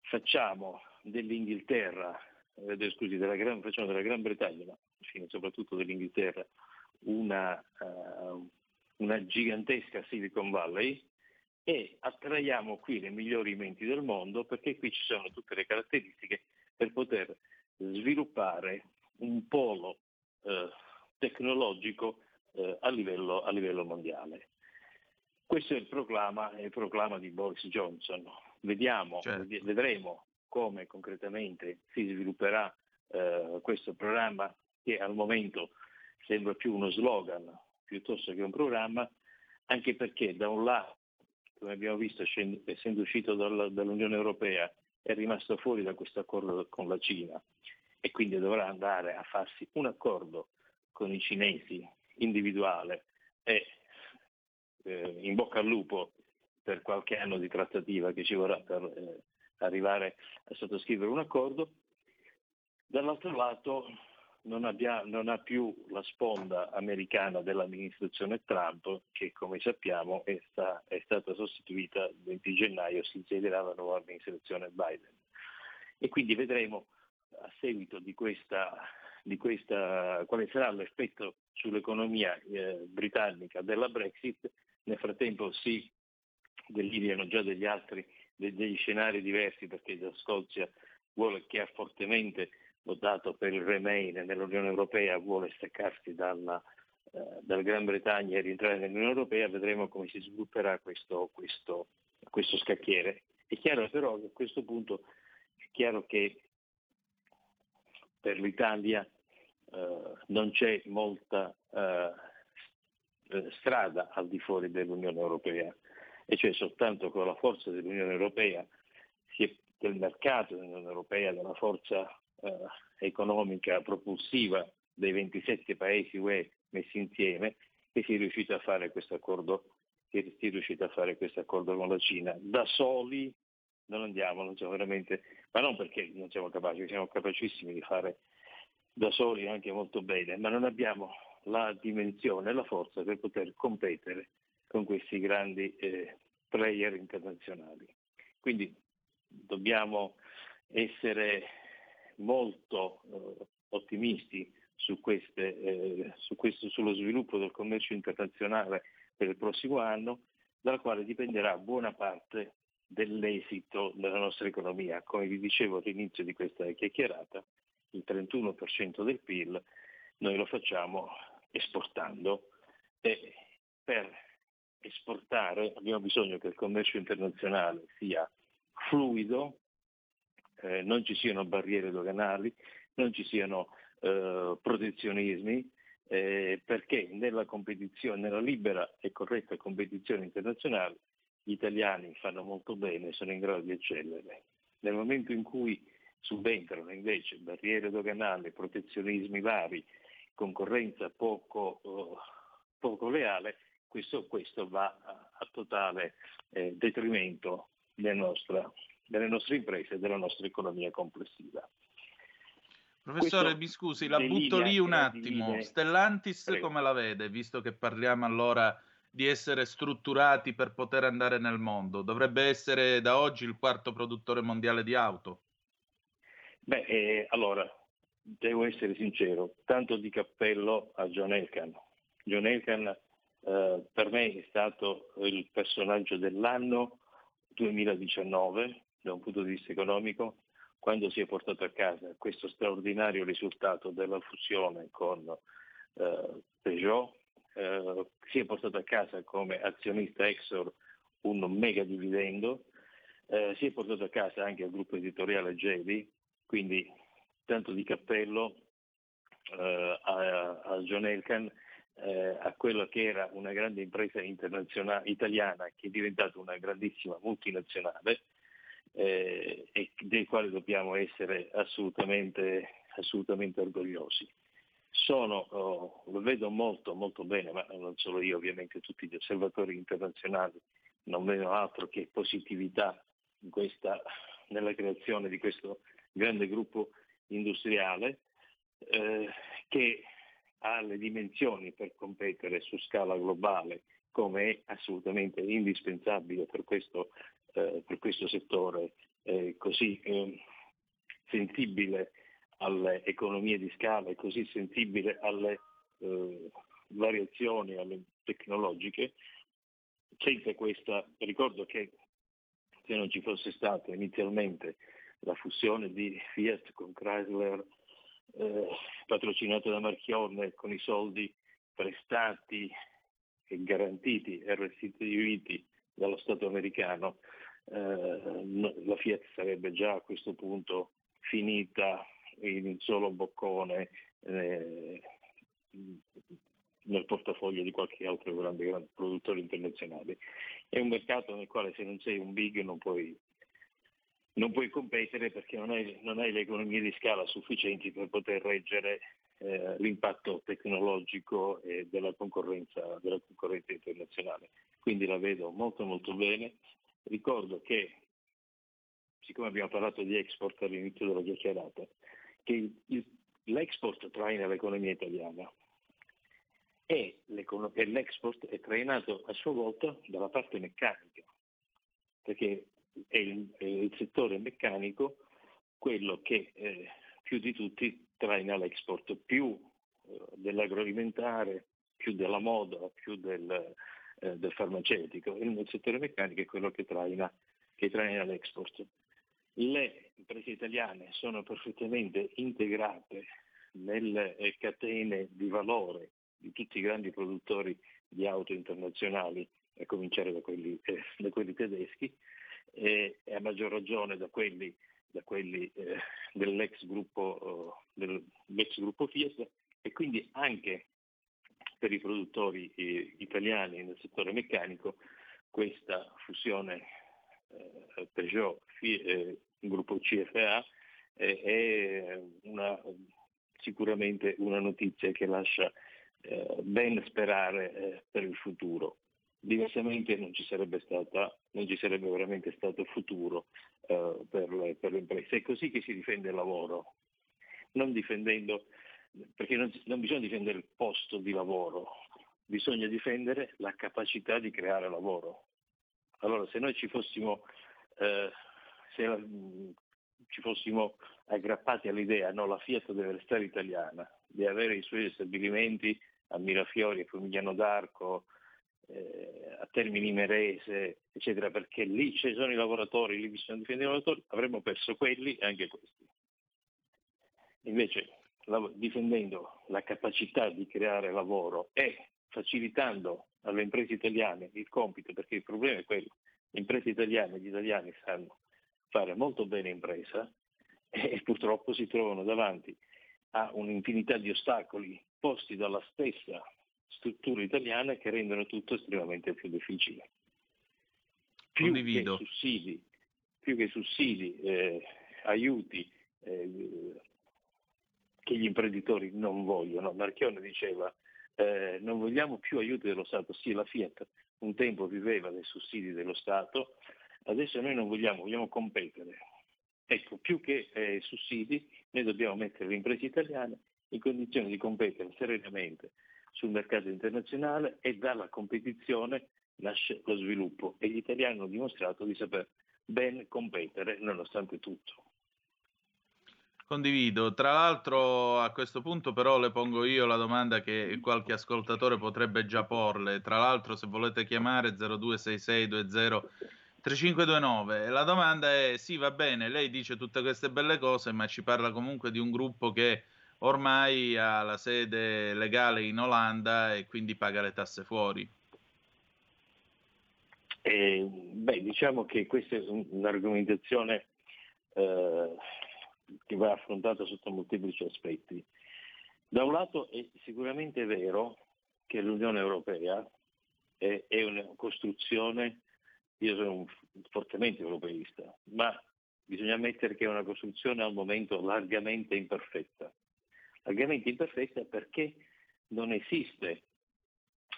facciamo dell'Inghilterra, eh, scusi, della Gran, facciamo della Gran Bretagna, ma soprattutto dell'Inghilterra, una, uh, una gigantesca Silicon Valley e attraiamo qui le migliori menti del mondo perché qui ci sono tutte le caratteristiche per poter sviluppare un polo eh, tecnologico eh, a, livello, a, livello, mondiale. Questo è il proclama, è il proclama di Boris Johnson. Vediamo, certo. vedremo come concretamente si svilupperà eh, questo programma che al momento sembra più uno slogan piuttosto che un programma, anche perché da un lato, come abbiamo visto, essendo uscito dall'Unione Europea, è rimasto fuori da questo accordo con la Cina e quindi dovrà andare a farsi un accordo con i cinesi individuale e eh, in bocca al lupo per qualche anno di trattativa che ci vorrà per eh, arrivare a sottoscrivere un accordo. Dall'altro lato non, abbia, non, ha più la sponda americana dell'amministrazione Trump che come sappiamo è, sta, è stata sostituita il 20 gennaio, si insederà la nuova amministrazione Biden. E quindi vedremo a seguito di questa, di questa quale sarà l'effetto sull'economia eh, britannica della Brexit. Nel frattempo si delineano già degli altri degli scenari diversi perché la Scozia vuole, che ha fortemente votato per il Remain nell'Unione Europea, vuole staccarsi dalla, eh, dalla Gran Bretagna e rientrare nell'Unione Europea, vedremo come si svilupperà questo, questo, questo scacchiere. È chiaro però che a questo punto è chiaro che per l'Italia eh, non c'è molta eh, eh strada al di fuori dell'Unione Europea e cioè soltanto con la forza dell'Unione Europea, del mercato dell'Unione Europea, della forza eh, economica propulsiva dei 27 paesi UE messi insieme, che si è riuscito a fare questo accordo, che si è riuscito a fare questo accordo con la Cina. Da soli non andiamo, non siamo veramente, ma non perché non siamo capaci, siamo capacissimi di fare da soli anche molto bene, ma non abbiamo la dimensione la forza per poter competere con questi grandi eh, player internazionali. Quindi dobbiamo essere molto eh, ottimisti su queste, eh, su questo, sullo sviluppo del commercio internazionale per il prossimo anno, dalla quale dipenderà buona parte dell'esito della nostra economia. Come vi dicevo all'inizio di questa chiacchierata, il 31% del PIL noi lo facciamo esportando e per esportare abbiamo bisogno che il commercio internazionale sia fluido, eh, non ci siano barriere doganali, non ci siano eh, protezionismi, eh, perché nella competizione, nella libera e corretta competizione internazionale gli italiani fanno molto bene, sono in grado di eccellere. Nel momento in cui subentrano invece barriere doganali, protezionismi vari, concorrenza poco, uh, poco leale, questo, questo va a, a totale eh, detrimento delle nostre, delle nostre imprese e della nostra economia complessiva. Professore, Questo mi scusi, la butto lì un attimo. Stellantis Prego. come la vede, visto che parliamo allora di essere strutturati per poter andare nel mondo? Dovrebbe essere da oggi il quarto produttore mondiale di auto. Beh, eh, allora, devo essere sincero, tanto di cappello a John Elkan. John Elkan eh, per me è stato il personaggio dell'anno 2019 da un punto di vista economico quando si è portato a casa questo straordinario risultato della fusione con eh, Peugeot, eh, si è portato a casa come azionista Exor un mega dividendo, eh, si è portato a casa anche il gruppo editoriale Gevi, quindi tanto di cappello eh, a, a John Elkan, eh, a quella che era una grande impresa italiana che è diventata una grandissima multinazionale eh, e del quale dobbiamo essere assolutamente, assolutamente orgogliosi. Sono, oh, lo vedo molto molto bene, ma non solo io, ovviamente tutti gli osservatori internazionali non vedono altro che positività questa, nella creazione di questo grande gruppo industriale eh, che ha le dimensioni per competere su scala globale come è assolutamente indispensabile per questo, eh, per questo settore eh, così eh, sensibile alle economie di scala e così sensibile alle eh, variazioni alle tecnologiche. Senza questa, ricordo che se non ci fosse stata inizialmente la fusione di Fiat con Chrysler eh, patrocinata da Marchionne con i soldi prestati e garantiti e restituiti dallo Stato americano, eh, la Fiat sarebbe già a questo punto finita in un solo boccone eh, nel portafoglio di qualche altro grande, grande produttore internazionale. È un mercato nel quale se non sei un big non puoi, non puoi competere perché non hai, non hai, le economie di scala sufficienti per poter reggere eh, l'impatto tecnologico e della concorrenza, della concorrenza internazionale. Quindi la vedo molto molto bene. Ricordo che, siccome abbiamo parlato di export all'inizio della chiacchierata, che il, l'export traina l'economia italiana e, e l'export è trainato a sua volta dalla parte meccanica, perché è il, è il settore meccanico quello che eh, più di tutti traina l'export, più eh, dell'agroalimentare, più della moda, più del, eh, del farmaceutico. Il settore meccanico è quello che traina, che traina l'export. Le imprese italiane sono perfettamente integrate nelle catene di valore di tutti i grandi produttori di auto internazionali, a cominciare da quelli, eh, da quelli tedeschi, e a maggior ragione da quelli, da quelli eh, dell'ex, gruppo, eh, gruppo Fiat e quindi anche per i produttori eh, italiani nel settore meccanico questa fusione eh, Peugeot eh, gruppo CFA è una, sicuramente una notizia che lascia ben sperare per il futuro diversamente non ci sarebbe, stata, non ci sarebbe veramente stato futuro eh, per, le, per, le, imprese. È così che si difende il lavoro, non difendendo, perché non, non, bisogna difendere il posto di lavoro, bisogna difendere la capacità di creare lavoro. Allora se noi ci fossimo, eh, se la, ci fossimo aggrappati all'idea no, la Fiat deve restare italiana, di avere i suoi stabilimenti a Mirafiori, a Pomigliano d'Arco, eh, a Termini Merese, eccetera, perché lì ci sono i lavoratori, lì bisogna difendere i lavoratori, avremmo perso quelli e anche questi. Invece, difendendo la capacità di creare lavoro e facilitando alle imprese italiane il compito, perché il problema è quello, le imprese italiane, gli italiani sanno fare molto bene impresa e, [laughs] e purtroppo si trovano davanti a un'infinità di ostacoli posti dalla stessa strutture italiane che rendono tutto estremamente più difficile. Più Condivido. che sussidi, più che sussidi eh, aiuti eh, che gli imprenditori non vogliono. Marchione diceva eh, non vogliamo più aiuti dello Stato, sì la Fiat un tempo viveva dei sussidi dello Stato, adesso noi non vogliamo, vogliamo competere. Ecco, più che eh, sussidi, noi dobbiamo mettere le imprese italiane in condizione di competere serenamente sul mercato internazionale e dalla competizione nasce lo sviluppo e gli italiani hanno dimostrato di saper ben competere nonostante tutto. Condivido. Tra l'altro a questo punto però le pongo io la domanda che qualche ascoltatore potrebbe già porle. Tra l'altro se volete chiamare 026620 3529. La domanda è sì, va bene, lei dice tutte queste belle cose, ma ci parla comunque di un gruppo che ormai ha la sede legale in Olanda e quindi paga le tasse fuori. E, beh, diciamo che questa è un- un'argomentazione eh, che va affrontata sotto molteplici aspetti. Da un lato è sicuramente vero che l'Unione Europea è, è una costruzione, io sono un- fortemente europeista, ma bisogna ammettere che è una costruzione al momento largamente imperfetta. Largamente imperfetta perché non esiste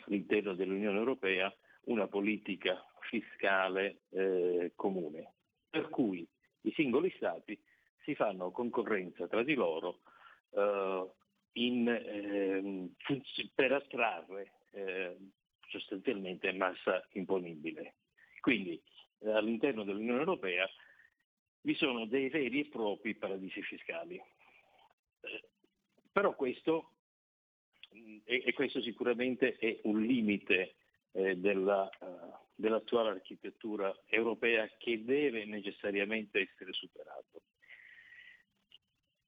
all'interno dell'Unione Europea una politica fiscale eh, comune, per cui i singoli Stati si fanno concorrenza tra di loro eh, in, funz- per attrarre eh, sostanzialmente massa imponibile. Quindi eh, all'interno dell'Unione Europea vi sono dei veri e propri paradisi fiscali. Però questo, e, e questo sicuramente è un limite eh, della, eh, dell'attuale architettura europea che deve necessariamente essere superato.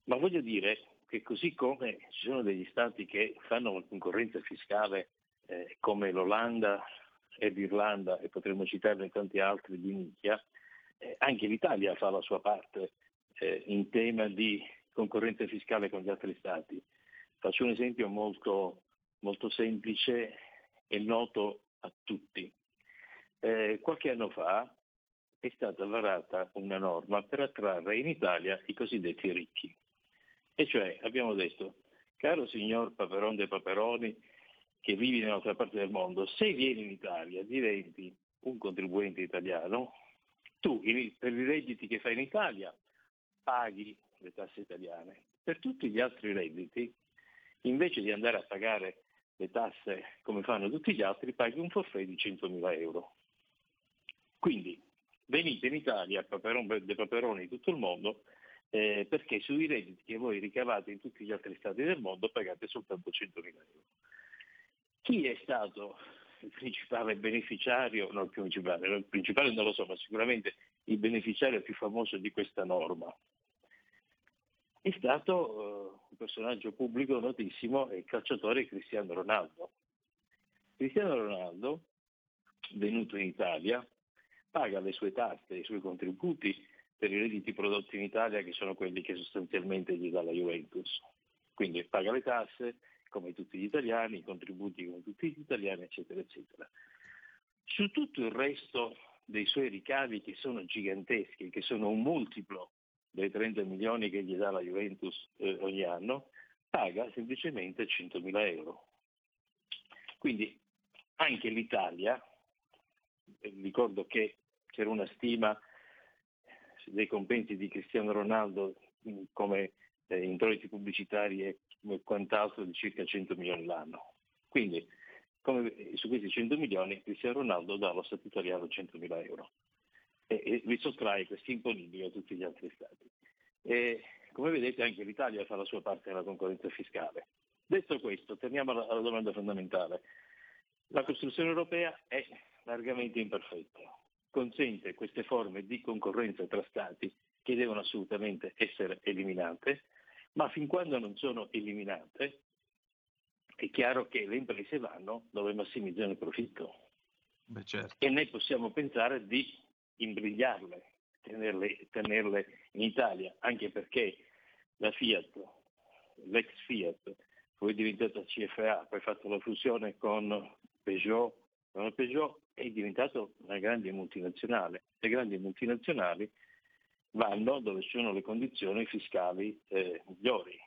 Ma voglio dire che così come ci sono degli stati che fanno una concorrenza fiscale eh, come l'Olanda e l'Irlanda e potremmo citarne tanti altri di nicchia, eh, anche l'Italia fa la sua parte eh, in tema di concorrenza fiscale con gli altri stati. Faccio un esempio molto, molto semplice e noto a tutti. Eh, qualche anno fa è stata varata una norma per attrarre in Italia i cosiddetti ricchi. E cioè abbiamo detto, caro signor Paperon de Paperoni, che vivi nell'altra parte del mondo, se vieni in Italia diventi un contribuente italiano, tu per i redditi che fai in Italia paghi le tasse italiane. Per tutti gli altri redditi, invece di andare a pagare le tasse come fanno tutti gli altri, paghi un forfait di 100.000 euro. Quindi venite in Italia, Paperon de Paperoni di tutto il mondo, eh, perché sui redditi che voi ricavate in tutti gli altri stati del mondo pagate soltanto 100.000 euro. Chi è stato il principale beneficiario, no il principale, il principale non lo so, ma sicuramente il beneficiario più famoso di questa norma? È stato eh, un personaggio pubblico notissimo, il calciatore Cristiano Ronaldo. Cristiano Ronaldo, venuto in Italia, paga le sue tasse, i suoi contributi per i redditi prodotti in Italia, che sono quelli che sostanzialmente gli dà la Juventus. Quindi paga le tasse come tutti gli italiani, i contributi come tutti gli italiani, eccetera, eccetera. Su tutto il resto dei suoi ricavi, che sono giganteschi, che sono un multiplo dei 30 milioni che gli dà la Juventus eh, ogni anno, paga semplicemente 100.000 euro. Quindi anche l'Italia, eh, ricordo che c'era una stima dei compensi di Cristiano Ronaldo mh, come eh, introiti pubblicitari e quant'altro di circa 100 milioni l'anno. Quindi come, su questi 100 milioni Cristiano Ronaldo dà allo Stato italiano 100 mila euro e, e vi sottrae questi imponibili a tutti gli altri Stati. E, come vedete anche l'Italia fa la sua parte nella concorrenza fiscale. Detto questo, torniamo alla, alla domanda fondamentale. La costruzione europea è largamente imperfetta, consente queste forme di concorrenza tra Stati che devono assolutamente essere eliminate, ma fin quando non sono eliminate è chiaro che le imprese vanno dove massimizzano il profitto Beh, certo. e noi possiamo pensare di imbrigliarle, tenerle, tenerle in Italia, anche perché la Fiat, l'ex Fiat, poi è diventata CFA, poi ha fatto la fusione con Peugeot, con Peugeot è diventata una grande multinazionale. Le grandi multinazionali vanno dove ci sono le condizioni fiscali eh, migliori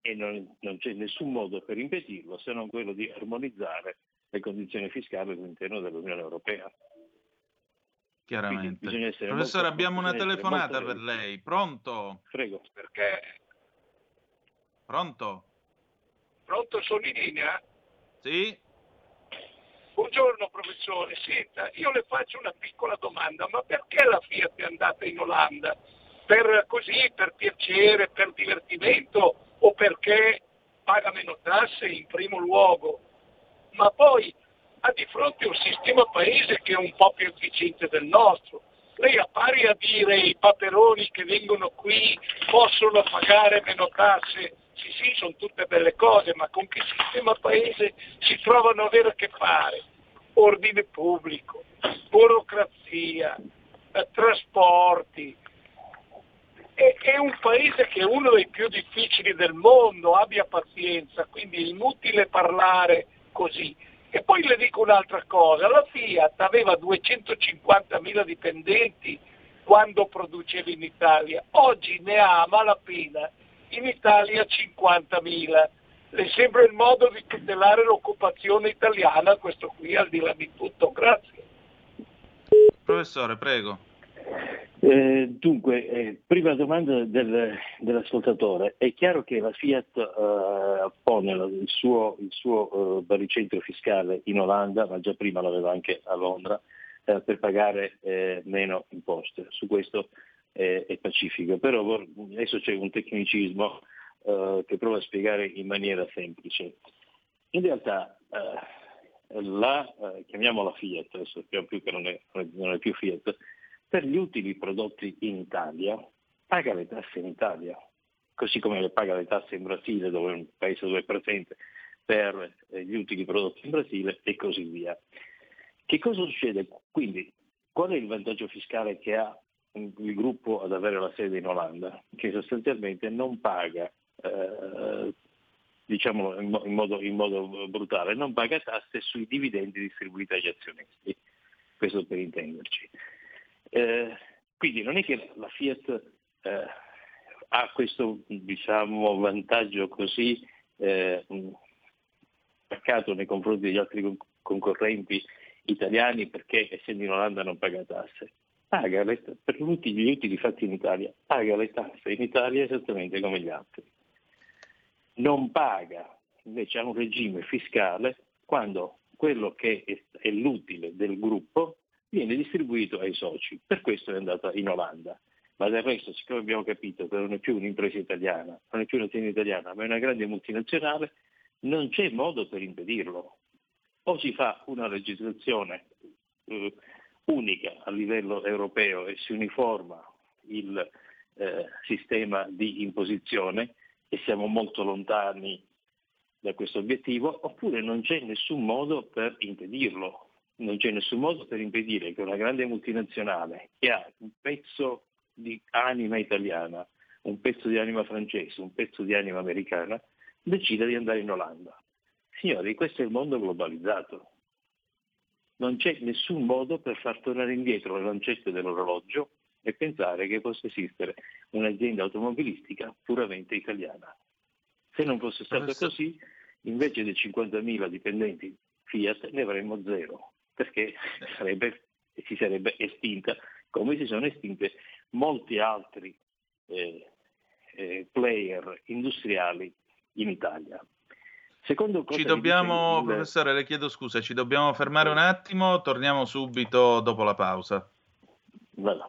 e non, non c'è nessun modo per impedirlo se non quello di armonizzare le condizioni fiscali all'interno dell'Unione Europea. Chiaramente. Professore, abbiamo una telefonata per lei. Pronto? Prego. Perché? Pronto? Pronto, sono in linea? Sì? Buongiorno professore, senta, io le faccio una piccola domanda, ma perché la Fiat è andata in Olanda? Per così, per piacere, per divertimento o perché paga meno tasse in primo luogo? Ma poi ha di fronte un sistema paese che è un po' più efficiente del nostro. Lei a pari a dire i paperoni che vengono qui possono pagare meno tasse, sì sì, sono tutte belle cose, ma con che sistema paese si trovano a avere a che fare? Ordine pubblico, burocrazia, eh, trasporti. È un paese che è uno dei più difficili del mondo, abbia pazienza, quindi è inutile parlare così. E poi le dico un'altra cosa, la Fiat aveva 250.000 dipendenti quando produceva in Italia, oggi ne ha a malapena in Italia 50.000. Le sembra il modo di tutelare l'occupazione italiana, questo qui al di là di tutto, grazie. Professore, prego. Eh, dunque, eh, prima domanda del- dell'ascoltatore. È chiaro che la Fiat eh, pone la- il suo, il suo, eh, baricentro fiscale in Olanda, ma già prima l'aveva anche a Londra, eh, per pagare meno imposte. Su questo è pacifico. Però adesso c'è un tecnicismo che provo a spiegare in maniera semplice. In realtà la, chiamiamola Fiat, adesso sappiamo più che non è, non è più Fiat, per gli utili prodotti in Italia paga le tasse in Italia, così come le paga le tasse in Brasile, dove è un paese dove è presente, per eh, gli utili prodotti in Brasile e così via. Che cosa succede? Quindi, qual è il vantaggio fiscale che ha il gruppo ad avere la sede in Olanda? Che sostanzialmente non paga, eh, diciamolo in, mo- in modo, in modo brutale, non paga tasse sui dividendi distribuiti agli azionisti. Questo per intenderci. Eh, quindi non è che la Fiat eh, ha questo diciamo, vantaggio così eh, marcato nei confronti degli altri con- concorrenti italiani perché essendo in Olanda non paga tasse. Paga le, per tutti gli utili fatti in Italia, paga le tasse in Italia esattamente come gli altri. Non paga, invece ha un regime fiscale quando quello che è, è l'utile del gruppo viene distribuito ai soci. Per questo è andata in Olanda. Ma del resto, siccome abbiamo capito che non è più un'impresa italiana, non è più un'azienda italiana, ma è una grande multinazionale, non c'è modo per impedirlo. O si fa una legislazione eh, unica a livello europeo e si uniforma il eh, sistema di imposizione e siamo molto lontani da questo obiettivo, oppure non c'è nessun modo per impedirlo. Non c'è nessun modo per impedire che una grande multinazionale che ha un pezzo di anima italiana, un pezzo di anima francese, un pezzo di anima americana, decida di andare in Olanda. Signori, questo è il mondo globalizzato. Non c'è nessun modo per far tornare indietro le lancette dell'orologio e pensare che possa esistere un'azienda automobilistica puramente italiana. Se non fosse stato così, invece dei 50.000 dipendenti Fiat ne avremmo zero, perché [laughs] sarebbe- si sarebbe estinta, come si sono estinte molti altri eh, eh, player industriali in Italia. Secondo cosa Ci dobbiamo, il- professore, le chiedo scusa, ci dobbiamo fermare un attimo, torniamo subito dopo la pausa. Vada.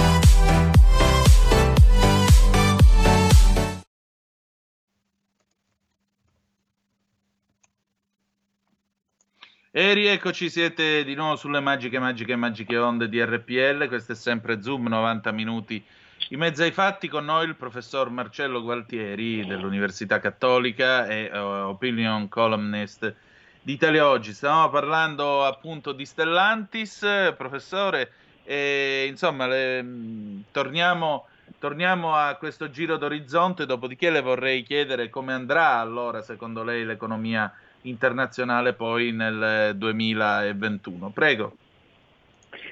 E rieccoci, siete di nuovo sulle magiche, magiche, magiche onde di RPL. Questo è sempre Zoom, 90 minuti in mezzo ai fatti. Con noi il professor Marcello Gualtieri dell'Università Cattolica e uh, opinion columnist di Italia Oggi. Stavamo parlando appunto di Stellantis, professore, e insomma, le, torniamo, torniamo a questo giro d'orizzonte. Dopodiché le vorrei chiedere come andrà allora, secondo lei, l'economia internazionale poi nel 2021. Prego.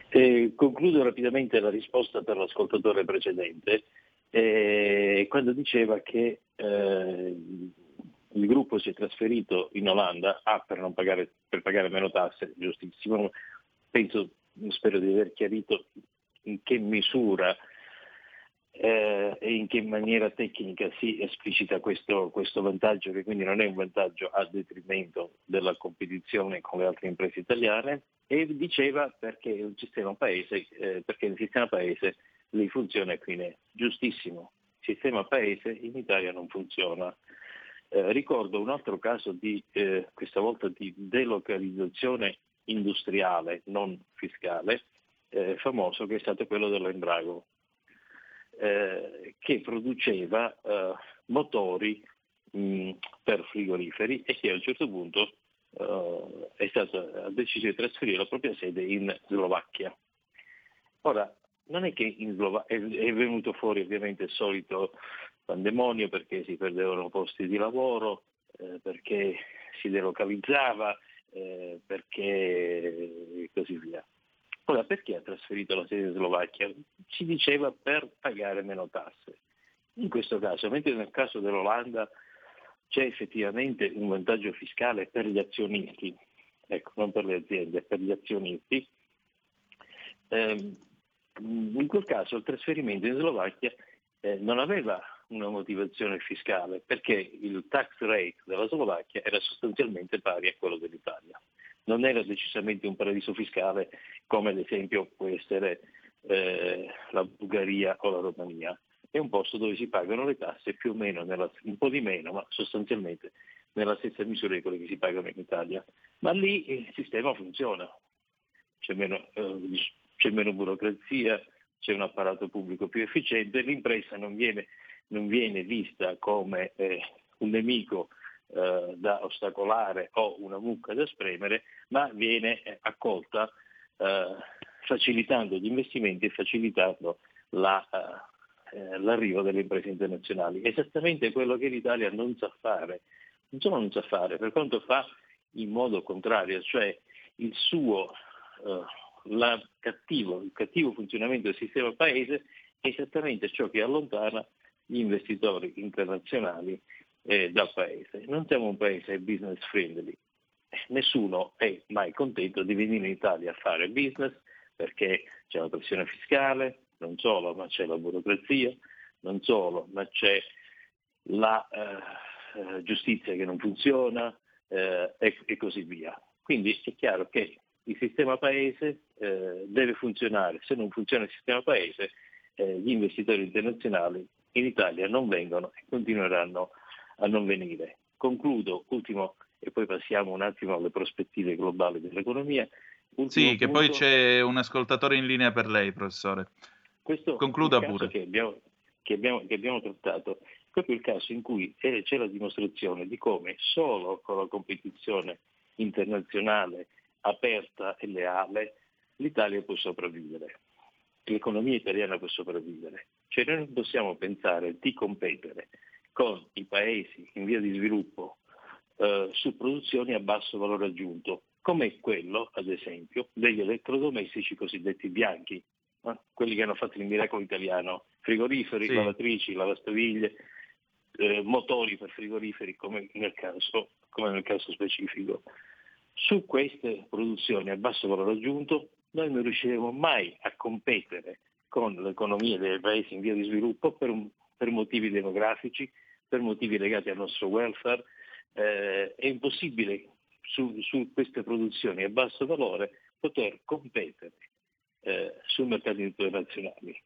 Eh, concludo rapidamente la risposta per l'ascoltatore precedente, eh, quando diceva che eh, il gruppo si è trasferito in Olanda ah, per, non pagare, per pagare meno tasse, giustissimo. Penso, spero di aver chiarito in che misura eh, e in che maniera tecnica si esplicita questo, questo, vantaggio, che quindi non è un vantaggio a detrimento della competizione con le altre imprese italiane, e diceva perché il sistema paese, eh, perché il sistema paese lì funziona e qui ne giustissimo. Il sistema paese in Italia non funziona. Eh, ricordo un altro caso di, eh, questa volta di delocalizzazione industriale, non fiscale, eh, famoso che è stato quello dell'Embrago eh, che produceva eh, motori mh, per frigoriferi e che a un certo punto eh, è stato, ha deciso di trasferire la propria sede in Slovacchia. Ora, non è che in Slova- è, venuto fuori ovviamente il solito pandemonio perché si perdevano posti di lavoro, eh, perché si delocalizzava, eh, perché così via. Ora, perché ha trasferito la sede in Slovacchia? Si diceva per pagare meno tasse. In questo caso, mentre nel caso dell'Olanda c'è effettivamente un vantaggio fiscale per gli azionisti, ecco, non per le aziende, per gli azionisti, ehm, in quel caso il trasferimento in Slovacchia eh, non aveva una motivazione fiscale perché il tax rate della Slovacchia era sostanzialmente pari a quello dell'Italia non era decisamente un paradiso fiscale come ad esempio può essere eh, la Bulgaria o la Romania. È un posto dove si pagano le tasse più o meno, nella, un po' di meno, ma sostanzialmente nella stessa misura di quelle che si pagano in Italia. Ma lì il sistema funziona, c'è meno, eh, c'è meno burocrazia, c'è un apparato pubblico più efficiente, l'impresa non viene, non viene vista come eh, un nemico eh, da ostacolare o una mucca da spremere, ma viene eh, accolta eh, facilitando gli investimenti e facilitando la, eh, eh, l'arrivo delle imprese internazionali. Esattamente quello che l'Italia non sa fare, non solo non sa fare, per quanto fa in modo contrario, cioè il suo cattivo, il cattivo funzionamento del sistema paese è esattamente ciò che allontana gli investitori internazionali eh, dal paese. Non siamo un paese business friendly. Nessuno è mai contento di venire in Italia a fare business perché c'è la pressione fiscale, non solo, ma c'è la burocrazia, non solo, ma c'è la eh, eh giustizia che non funziona eh, e, e, così via. Quindi è chiaro che il sistema paese eh, deve funzionare. Se non funziona il sistema paese, eh, gli investitori internazionali in Italia non vengono e continueranno a non venire. Concludo, ultimo, e poi passiamo un attimo alle prospettive globali dell'economia. Ultimo sì, punto, che poi c'è un ascoltatore in linea per lei, professore. Questo Concluda pure. Che abbiamo, che, abbiamo, che abbiamo trattato è proprio il caso in cui c'è la dimostrazione di come solo con la competizione internazionale aperta e leale l'Italia può sopravvivere, l'economia italiana può sopravvivere. Cioè noi non possiamo pensare di competere con i paesi in via di sviluppo eh, su produzioni a basso valore aggiunto, come quello, ad esempio, degli elettrodomestici cosiddetti bianchi, eh? quelli che hanno fatto il miracolo italiano, frigoriferi, sì. lavatrici, lavastoviglie, eh, motori per frigoriferi, come nel, caso, come nel caso specifico. Su queste produzioni a basso valore aggiunto noi non riusciremo mai a competere con l'economia dei paesi in via di sviluppo per, un, per motivi demografici, per motivi legati al nostro welfare, eh, è impossibile su, su, queste produzioni a basso valore poter competere eh, sui mercati internazionali.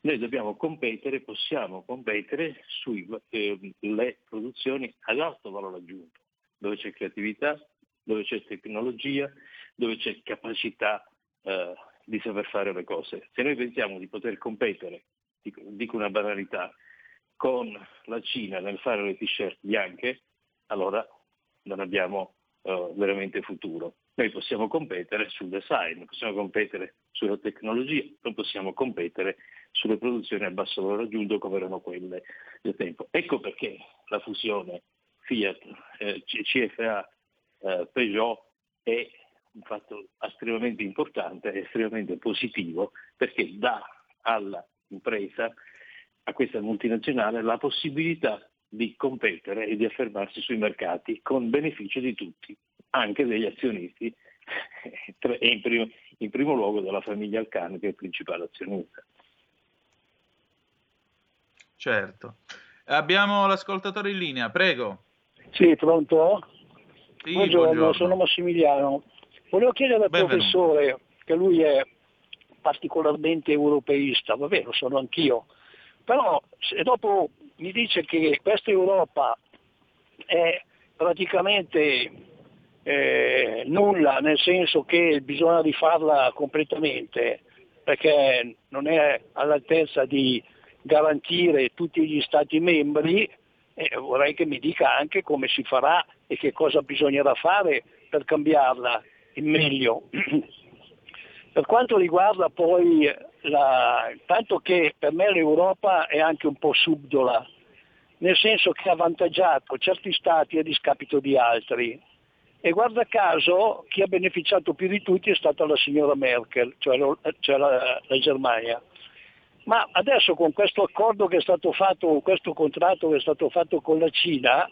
Noi dobbiamo competere, possiamo competere sulle eh, produzioni ad alto valore aggiunto, dove c'è creatività, dove c'è tecnologia, dove c'è capacità eh, di saper fare le cose. Se noi pensiamo di poter competere, dico, una banalità, con la Cina nel fare le t-shirt bianche, allora non abbiamo eh, veramente futuro. Noi possiamo competere sul design, possiamo competere sulla tecnologia, non possiamo competere sulle produzioni a basso valore aggiunto come erano quelle del tempo. Ecco perché la fusione Fiat, eh, CFA, eh, Peugeot è un fatto estremamente importante estremamente positivo perché dà all'impresa, a questa multinazionale, la possibilità di competere e di affermarsi sui mercati con beneficio di tutti, anche degli azionisti [laughs] e in primo, in primo luogo della famiglia Alcan che è il principale azionista. Certo. Abbiamo l'ascoltatore in linea, prego. Sì, pronto? Sì, buongiorno, buongiorno. sono Massimiliano. Volevo chiedere al Benvenuto. professore, che lui è particolarmente europeista, vabbè lo sono anch'io, però se dopo mi dice che questa Europa è praticamente eh, nulla, nel senso che bisogna rifarla completamente, perché non è all'altezza di garantire tutti gli Stati membri, eh, vorrei che mi dica anche come si farà e che cosa bisognerà fare per cambiarla in meglio. [clears throat] Per quanto riguarda poi la, tanto che per me l'Europa è anche un po' subdola, nel senso che ha avvantaggiato certi stati a discapito di altri. E guarda caso chi ha beneficiato più di tutti è stata la signora Merkel, cioè, lo- cioè la, la Germania. Ma adesso con questo accordo che è stato fatto, con questo contratto che è stato fatto con la Cina,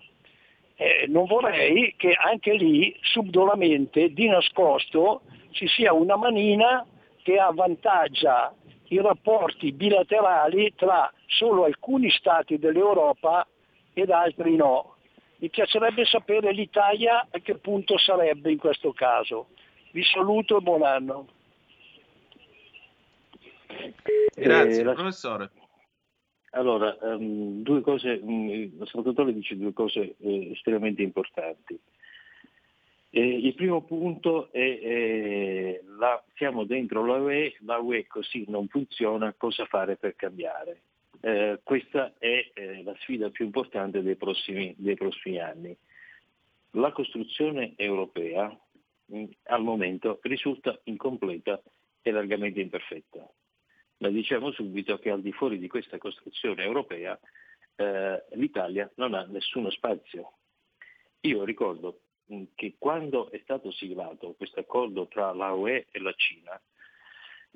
eh, non vorrei che anche lì subdolamente, di nascosto, ci sia una manina che avvantaggia i rapporti bilaterali tra solo alcuni stati dell'Europa ed altri no. Mi piacerebbe sapere l'Italia a che punto sarebbe in questo caso. Vi saluto e buon anno. Grazie, Eh, la- professore. Allora, ehm, due cose, mm, l'ascoltatore dice due cose eh, estremamente importanti. Eh, il primo punto è eh, la- siamo dentro la UE, la UE così non funziona, cosa fare per cambiare? Eh, questa è eh, la sfida più importante dei prossimi, dei prossimi anni. La costruzione europea mh, al momento risulta incompleta e largamente imperfetta. Ma diciamo subito che al di fuori di questa costruzione europea eh, l'Italia non ha nessuno spazio. Io ricordo mh, che quando è stato siglato questo accordo tra la UE e la Cina,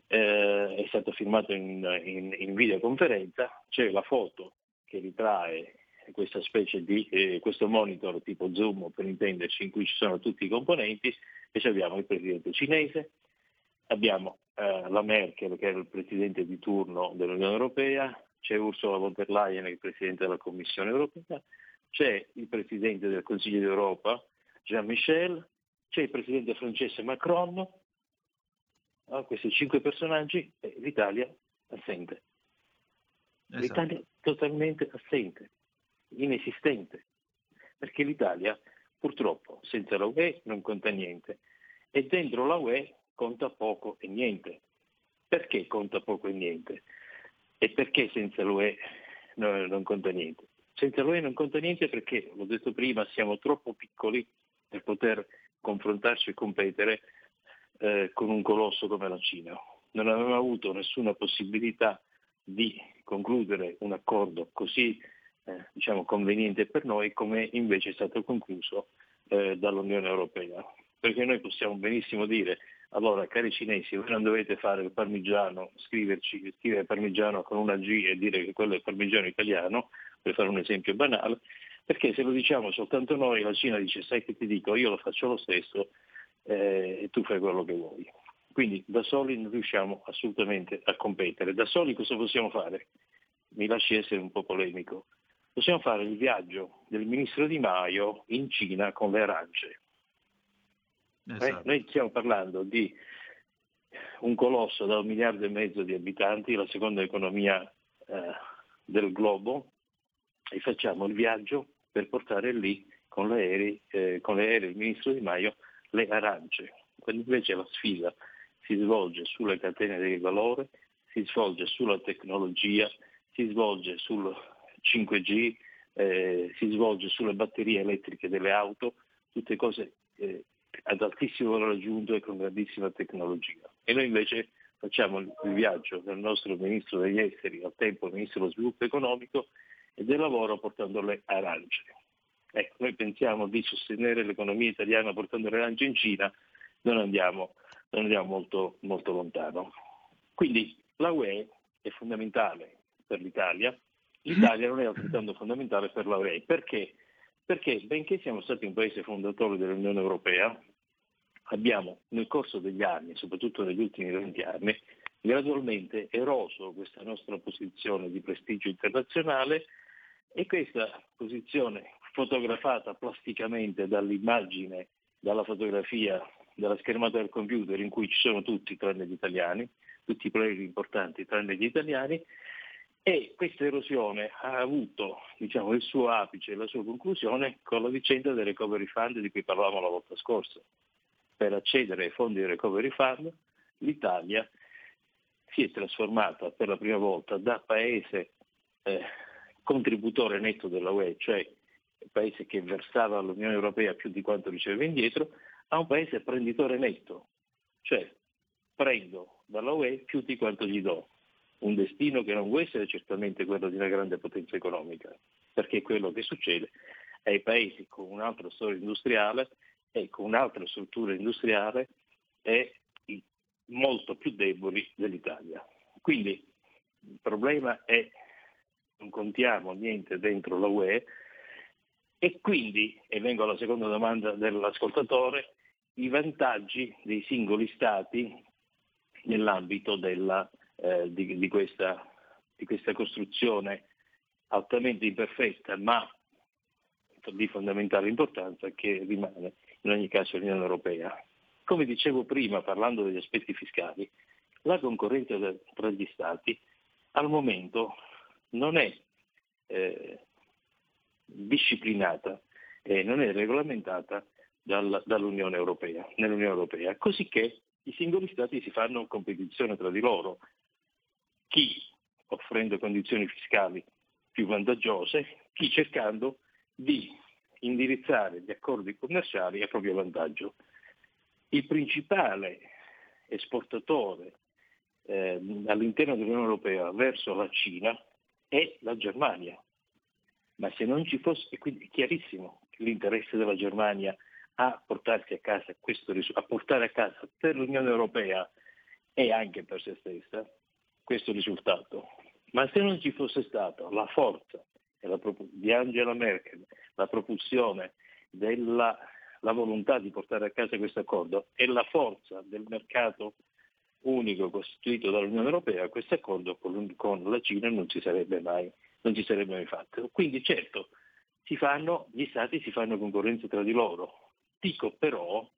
eh, è stato firmato in, in- in videoconferenza, c'è la foto che ritrae questa specie di eh, questo monitor tipo Zoom per intenderci in cui ci sono tutti i componenti e abbiamo il presidente cinese, abbiamo eh, la Merkel che era il presidente di turno dell'Unione Europea, c'è Ursula von der Leyen che è il presidente della Commissione Europea, c'è il presidente del Consiglio d'Europa Jean Michel, c'è il presidente francese Macron, Ah, questi cinque personaggi e l'Italia assente. Esatto. L'Italia totalmente assente, inesistente, perché l'Italia purtroppo senza la UE non conta niente e dentro la UE conta poco e niente. Perché conta poco e niente? E perché senza l'UE no- non conta niente? Senza l'UE non conta niente perché, l'ho detto prima, siamo troppo piccoli per poter confrontarci e competere eh, con un colosso come la Cina. Non avevamo avuto nessuna possibilità di concludere un accordo così eh, diciamo, conveniente per noi come invece è stato concluso eh, dall'Unione Europea. Perché noi possiamo benissimo dire, allora cari cinesi, voi non dovete fare il parmigiano, scriverci, scrivere parmigiano con una G e dire che quello è parmigiano italiano, per fare un esempio banale, perché se lo diciamo soltanto noi, la Cina dice sai che ti dico, io lo faccio lo stesso eh, e tu fai quello che vuoi. Quindi da soli non riusciamo assolutamente a competere. Da soli cosa possiamo fare? Mi lasci essere un po' polemico. Possiamo fare il viaggio del ministro Di Maio in Cina con le arance. Eh, noi stiamo parlando di un colosso da un miliardo e mezzo di abitanti, la seconda economia eh, del globo, e facciamo il viaggio per portare lì con, l'aerei, eh, con le aerei il ministro Di Maio le arance, quando invece la sfida si svolge sulle catene del valore, si svolge sulla tecnologia, si svolge sul 5G, eh, si svolge sulle batterie elettriche delle auto, tutte cose eh, ad altissimo valore aggiunto e con grandissima tecnologia. E noi invece facciamo il viaggio del nostro ministro degli esteri, al tempo ministro dello sviluppo economico e del lavoro portando le arance. Ecco, noi pensiamo di sostenere l'economia italiana portando le arance in Cina, non andiamo, non andiamo molto, molto lontano. Quindi la UE è fondamentale per l'Italia, l'Italia non è altrettanto fondamentale per la UE. Perché? Perché benché siamo stati un paese fondatore dell'Unione Europea, abbiamo nel corso degli anni, soprattutto negli ultimi 20 anni, gradualmente eroso questa nostra posizione di prestigio internazionale e questa posizione fotografata plasticamente dall'immagine, dalla fotografia, dalla schermata del computer in cui ci sono tutti tranne gli italiani, tutti i player importanti tranne gli italiani, e questa erosione ha avuto diciamo, il suo apice la sua conclusione con la vicenda del recovery fund di cui parlavamo la volta scorsa. Per accedere ai fondi del recovery fund l'Italia si è trasformata per la prima volta da paese eh, contributore netto della UE, cioè paese che versava all'Unione Europea più di quanto riceveva indietro, a un paese prenditore netto, cioè prendo dalla UE più di quanto gli do un destino che non può essere certamente quello di una grande potenza economica, perché quello che succede ai paesi con un'altra storia industriale e con un'altra struttura industriale e molto più deboli dell'Italia. Quindi il problema è non contiamo niente dentro la UE e quindi, e vengo alla seconda domanda dell'ascoltatore, i vantaggi dei singoli stati nell'ambito della eh, di, di, questa, di questa costruzione altamente imperfetta ma di fondamentale importanza che rimane in ogni caso l'Unione Europea. Come dicevo prima parlando degli aspetti fiscali, la concorrenza tra gli Stati al momento non è eh, disciplinata e non è regolamentata dal, dall'Unione Europea, nell'Unione Europea, così che i singoli Stati si fanno competizione tra di loro chi offrendo condizioni fiscali più vantaggiose, chi cercando di indirizzare gli accordi commerciali a proprio vantaggio. Il principale esportatore eh, all'interno dell'Unione Europea verso la Cina è la Germania, ma se non ci fosse, e quindi è chiarissimo l'interesse della Germania a a casa questo a portare a casa per l'Unione Europea e anche per se stessa questo risultato. Ma se non ci fosse stata la forza di Angela Merkel, la propulsione della la volontà di portare a casa questo accordo e la forza del mercato unico costituito dall'Unione Europea, questo accordo con, la Cina non ci sarebbe mai, non ci sarebbe mai fatto. Quindi certo, fanno, gli Stati si fanno concorrenza tra di loro. Dico però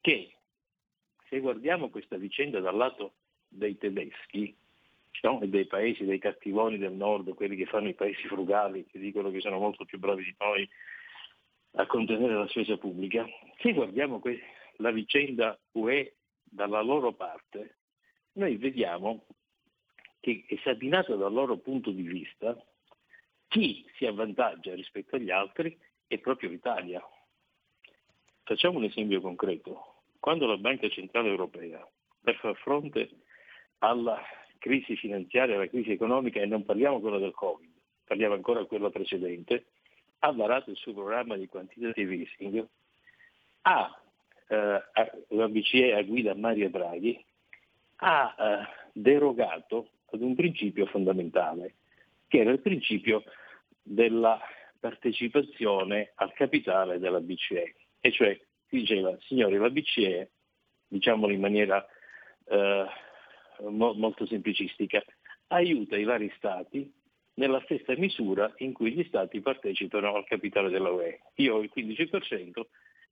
che se guardiamo questa vicenda dal lato dei tedeschi no? e dei paesi, dei cattivoni del nord, quelli che fanno i paesi frugali, che dicono che sono molto più bravi di noi a contenere la spesa pubblica, se guardiamo que- la vicenda UE dalla loro parte, noi vediamo che esaminata dal loro punto di vista, chi si avvantaggia rispetto agli altri è proprio l'Italia. Facciamo un esempio concreto. Quando la Banca Centrale Europea, per far fronte alla crisi finanziaria, alla crisi economica, e non parliamo quella del Covid, parliamo ancora di quella precedente, ha varato il suo programma di quantitative easing, ha, eh, la BCE a guida Mario Draghi, ha eh, derogato ad un principio fondamentale, che era il principio della partecipazione al capitale della BCE. E cioè diceva, signori, la BCE, diciamolo in maniera eh, mo- molto semplicistica, aiuta i vari Stati nella stessa misura in cui gli Stati partecipano al capitale della UE. Io ho il 15%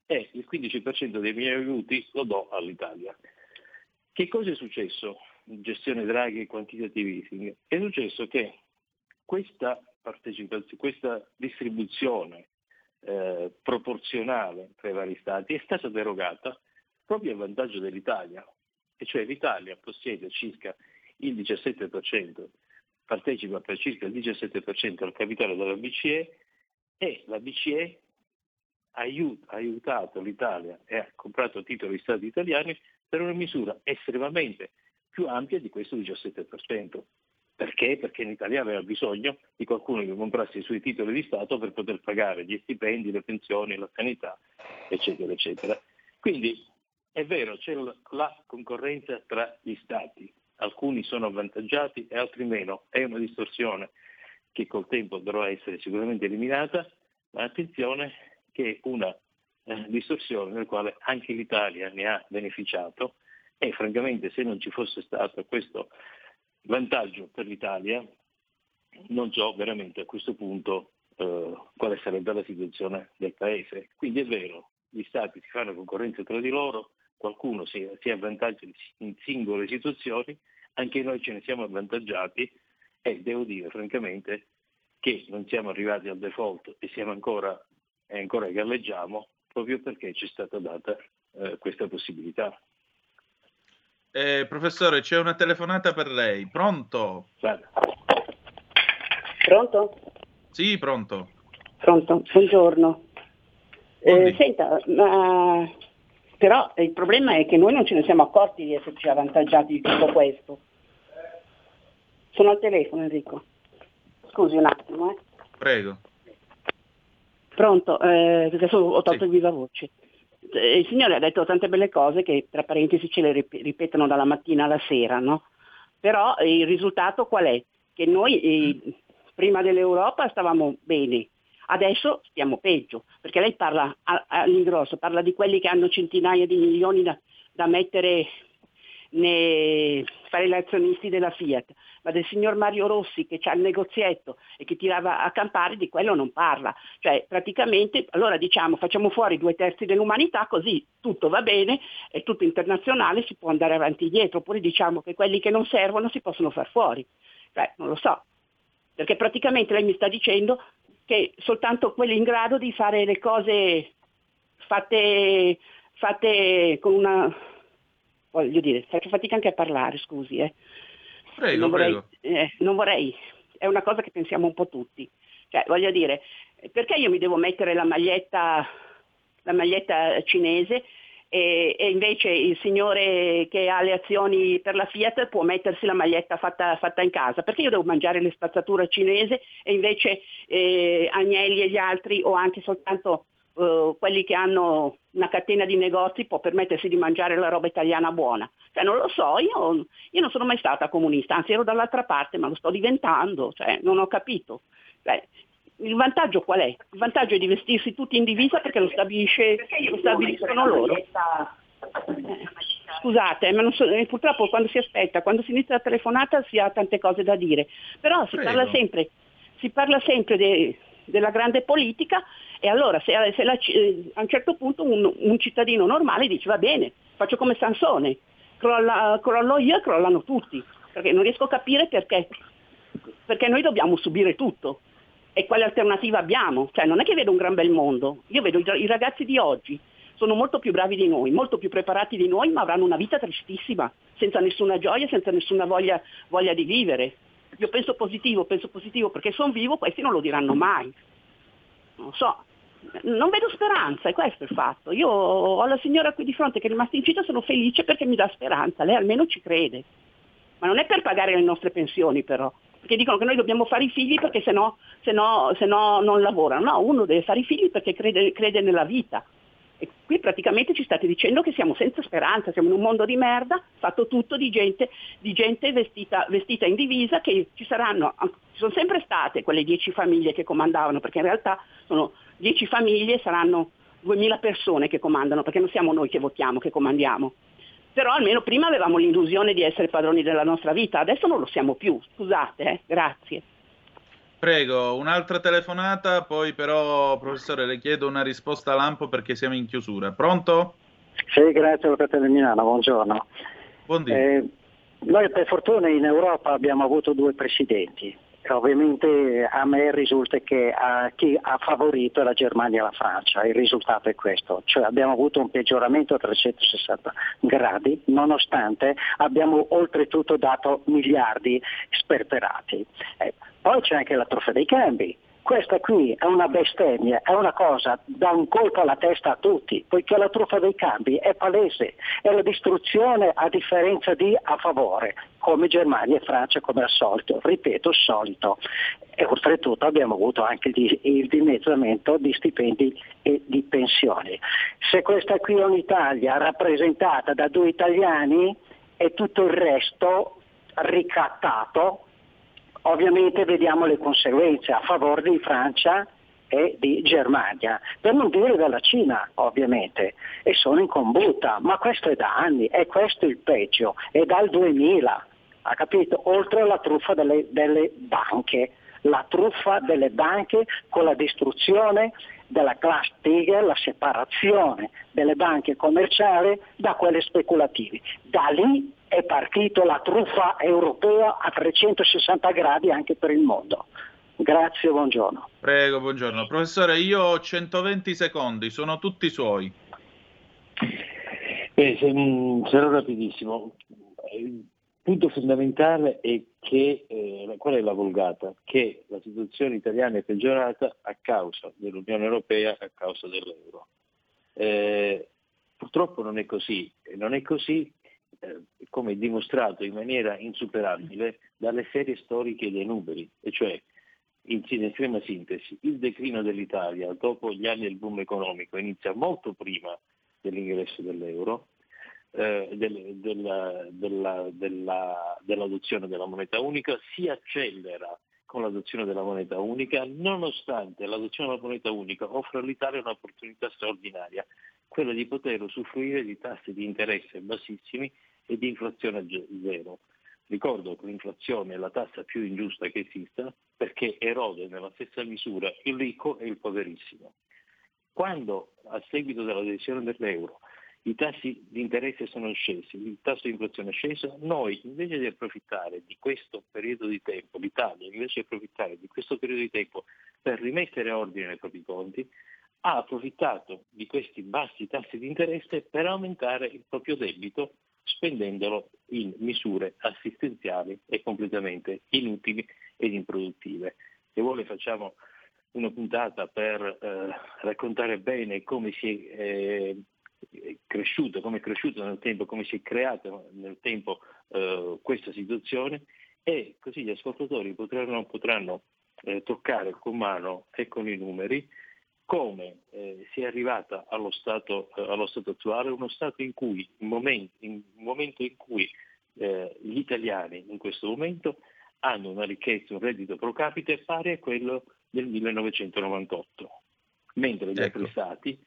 e il 15% dei miei aiuti lo do all'Italia. Che cosa è successo in gestione Draghi e quantitative easing? È successo che questa questa distribuzione eh, proporzionale tra i vari Stati, è stata derogata proprio a vantaggio dell'Italia, e cioè l'Italia possiede circa il 17%, partecipa per circa il 17% al capitale della BCE e la BCE ha aiut- ha aiutato l'Italia e ha comprato titoli di Stati italiani per una misura estremamente più ampia di questo 17%. Perché? Perché l'Italia aveva bisogno di qualcuno che comprasse i suoi titoli di Stato per poter pagare gli stipendi, le pensioni, la sanità, eccetera, eccetera. Quindi è vero, c'è la- concorrenza tra gli Stati, alcuni sono avvantaggiati e altri meno, è una distorsione che col tempo dovrà essere sicuramente eliminata, ma attenzione che è una eh, distorsione nel quale anche l'Italia ne ha beneficiato e francamente se non ci fosse stato questo vantaggio per l'Italia non so veramente a questo punto eh, quale sarebbe la situazione del Paese. Quindi è vero, gli Stati si fanno concorrenza tra di loro, qualcuno si, si avvantaggia in singole situazioni, anche noi ce ne siamo avvantaggiati e devo dire francamente che non siamo arrivati al default e siamo ancora, e ancora galleggiamo proprio perché ci è stata data eh, questa possibilità. Eh, professore, c'è una telefonata per lei. Pronto? Pronto? Sì, pronto. Pronto, buongiorno. Eh, senta, ma però il problema è che noi non ce ne siamo accorti di esserci avvantaggiati di tutto questo. Sono al telefono Enrico. Scusi un attimo, eh. Prego. Pronto, eh, adesso ho tolto il viva voce. Eh, Il signore ha detto tante belle cose che tra parentesi ce le rip- ripetono dalla mattina alla sera, no? Però il risultato qual è? Che noi eh, prima dell'Europa stavamo bene, adesso stiamo peggio, perché lei parla all'ingrosso, parla di quelli che hanno centinaia di milioni da, da mettere nei fare gli azionisti della Fiat, ma del signor Mario Rossi che ha il negozietto e che tirava a campare di quello non parla. Cioè praticamente allora diciamo facciamo fuori due terzi dell'umanità così tutto va bene, è tutto internazionale, si può andare avanti e indietro, oppure diciamo che quelli che non servono si possono far fuori. Cioè, non lo so, perché praticamente lei mi sta dicendo che soltanto quelli in grado di fare le cose fatte, fatte con una... voglio dire, faccio fatica anche a parlare, scusi. Eh. Prego, non vorrei, prego. eh, non vorrei, è una cosa che pensiamo un po' tutti. Cioè, voglio dire, perché io mi devo mettere la maglietta, la maglietta cinese e, e invece il signore che ha le azioni per la Fiat può mettersi la maglietta fatta, fatta in casa? Perché io devo mangiare le spazzature cinese e invece eh, Agnelli e gli altri o anche soltanto eh, quelli che hanno una catena di negozi può permettersi di mangiare la roba italiana buona. Cioè, non lo so, io, io non sono mai stata comunista, anzi ero dall'altra parte, ma lo sto diventando, cioè, non ho capito. Cioè, il vantaggio qual è? Il vantaggio è di vestirsi tutti in divisa perché lo, stabilisce, lo stabiliscono loro. Eh, Scusate, ma non so- eh, purtroppo quando si aspetta, quando si inizia la telefonata si ha tante cose da dire, però si Prego. parla sempre, si parla sempre de- della grande politica e allora se, se la eh, a un certo punto un, un cittadino normale dice va bene, faccio come Sansone, crolla- crollo io e crollano tutti, perché non riesco a capire perché, perché noi dobbiamo subire tutto e quale alternativa abbiamo? Cioè non è che vedo un gran bel mondo, io vedo i, ragazzi di oggi, sono molto più bravi di noi, molto più preparati di noi, ma avranno una vita tristissima, senza nessuna gioia, senza nessuna voglia, voglia di vivere. Io penso positivo, penso positivo perché sono vivo, questi non lo diranno mai. Non so, non vedo speranza, è questo il fatto. Io ho la signora qui di fronte che è rimasta incita, sono felice perché mi dà speranza, lei almeno ci crede. Ma non è per pagare le nostre pensioni però, perché dicono che noi dobbiamo fare i figli perché se no, se no- se no non lavorano. No, uno deve fare i figli perché crede, crede nella vita. E qui praticamente ci state dicendo che siamo senza speranza, siamo in un mondo di merda, fatto tutto di gente, di gente vestita, vestita in divisa, che ci saranno, ci sono sempre state quelle dieci famiglie che comandavano, perché in realtà sono dieci famiglie, saranno 2000 persone che comandano, perché non siamo noi che votiamo, che comandiamo. Però almeno prima avevamo l'illusione di essere padroni della nostra vita, adesso non lo siamo più, scusate, eh, grazie. Prego, un'altra telefonata, poi però, professore, le chiedo una risposta a lampo perché siamo in chiusura. Pronto? Sì, grazie di Milano, buongiorno. Buondì. Eh, noi per fortuna in Europa abbiamo avuto due presidenti, Ovviamente a me risulta che eh, chi ha favorito è la Germania e la Francia, il risultato è questo, cioè abbiamo avuto un peggioramento a 360 gradi, nonostante abbiamo oltretutto dato miliardi sperperati. Eh, poi c'è anche la truffa dei cambi, questa qui è una bestemmia, è una cosa da un colpo alla testa a tutti, poiché la truffa dei cambi è palese, è la distruzione a differenza di a favore, come Germania e Francia come al solito, ripeto, solito. E oltretutto abbiamo avuto anche il, dimezzamento di stipendi e di pensioni. Se questa qui è un'Italia rappresentata da due italiani e tutto il resto ricattato, ovviamente vediamo le conseguenze a favore di Francia e di Germania, per non dire della Cina ovviamente, e sono in combutta, ma questo è da anni, e questo è il peggio, è dal 2000, ha capito? Oltre alla truffa delle, delle banche, la truffa delle banche con la distruzione della class Tiger, la separazione delle banche commerciali da quelle speculative. Da lì è partita la truffa europea a 360 gradi anche per il mondo. Grazie, buongiorno. Prego, buongiorno. Professore, io ho 120 secondi, sono tutti suoi. Se- mm, sarò rapidissimo. Punto fondamentale è che, eh, qual è la vulgata? Che la situazione italiana è peggiorata a causa dell'Unione Europea, a causa dell'euro. Eh, purtroppo non è così, non è così eh, come dimostrato in maniera insuperabile dalle serie storiche dei numeri, e cioè in, in estrema sintesi, il declino dell'Italia dopo gli anni del boom economico inizia molto prima dell'ingresso dell'euro, eh, del- della- della- della- dell'adozione della moneta unica, si accelera con l'adozione della moneta unica, nonostante l'adozione della moneta unica offre all'Italia un'opportunità straordinaria, quella di poter usufruire di tassi di interesse bassissimi e di inflazione zero. Ricordo che l'inflazione è la tassa più ingiusta che esista perché erode nella stessa misura il ricco e il poverissimo. Quando a seguito dell'adesione dell'euro i tassi di interesse sono scesi, il tasso di inflazione è sceso, noi invece di approfittare di questo periodo di tempo, l'Italia invece di approfittare di questo periodo di tempo per rimettere ordine nei propri conti, ha approfittato di questi bassi tassi di interesse per aumentare il proprio debito spendendolo in misure assistenziali e completamente inutili ed improduttive. Se vuole facciamo una puntata per eh, raccontare bene come si è eh, cresciuto, come è cresciuto nel tempo, come si è creata nel tempo eh, questa situazione e così gli ascoltatori potranno, potranno eh, toccare con mano e con i numeri come eh, si è arrivata allo stato, eh, allo stato attuale, uno stato in cui, in momento in, un momento in cui eh, gli italiani in questo momento hanno una ricchezza, un reddito pro capite pari a quello del 1998, mentre gli altri stati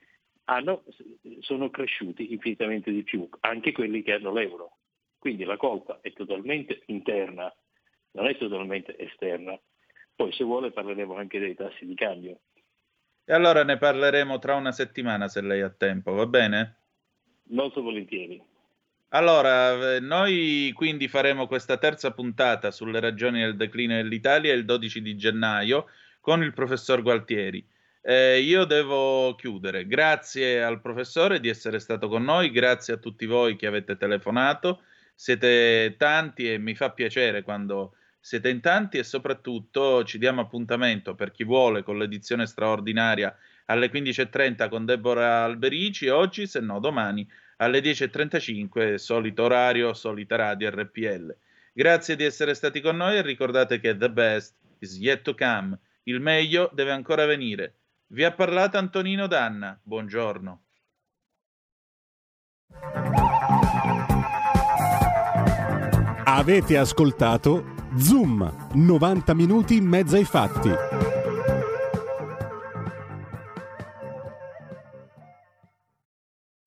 hanno- sono cresciuti infinitamente di più, anche quelli che hanno l'euro. Quindi la colpa è totalmente interna, non è totalmente esterna. Poi se vuole parleremo anche dei tassi di cambio. E allora ne parleremo tra una settimana se lei ha tempo, va bene? Molto volentieri. Allora, eh, noi quindi faremo questa terza puntata sulle ragioni del declino dell'Italia il 12 di gennaio con il professor Gualtieri. Eh, io devo chiudere. Grazie al professore di essere stato con noi, grazie a tutti voi che avete telefonato. Siete tanti e mi fa piacere quando siete in tanti e soprattutto ci diamo appuntamento per chi vuole con l'edizione straordinaria alle 15.30 con Deborah Alberici oggi, se no domani alle 10.35, solito orario, solita radio RPL. Grazie di essere stati con noi e ricordate che the best is yet to come. Il meglio deve ancora venire. Vi ha parlato Antonino Danna. Buongiorno. Avete ascoltato Zoom, 90 minuti in mezzo ai fatti.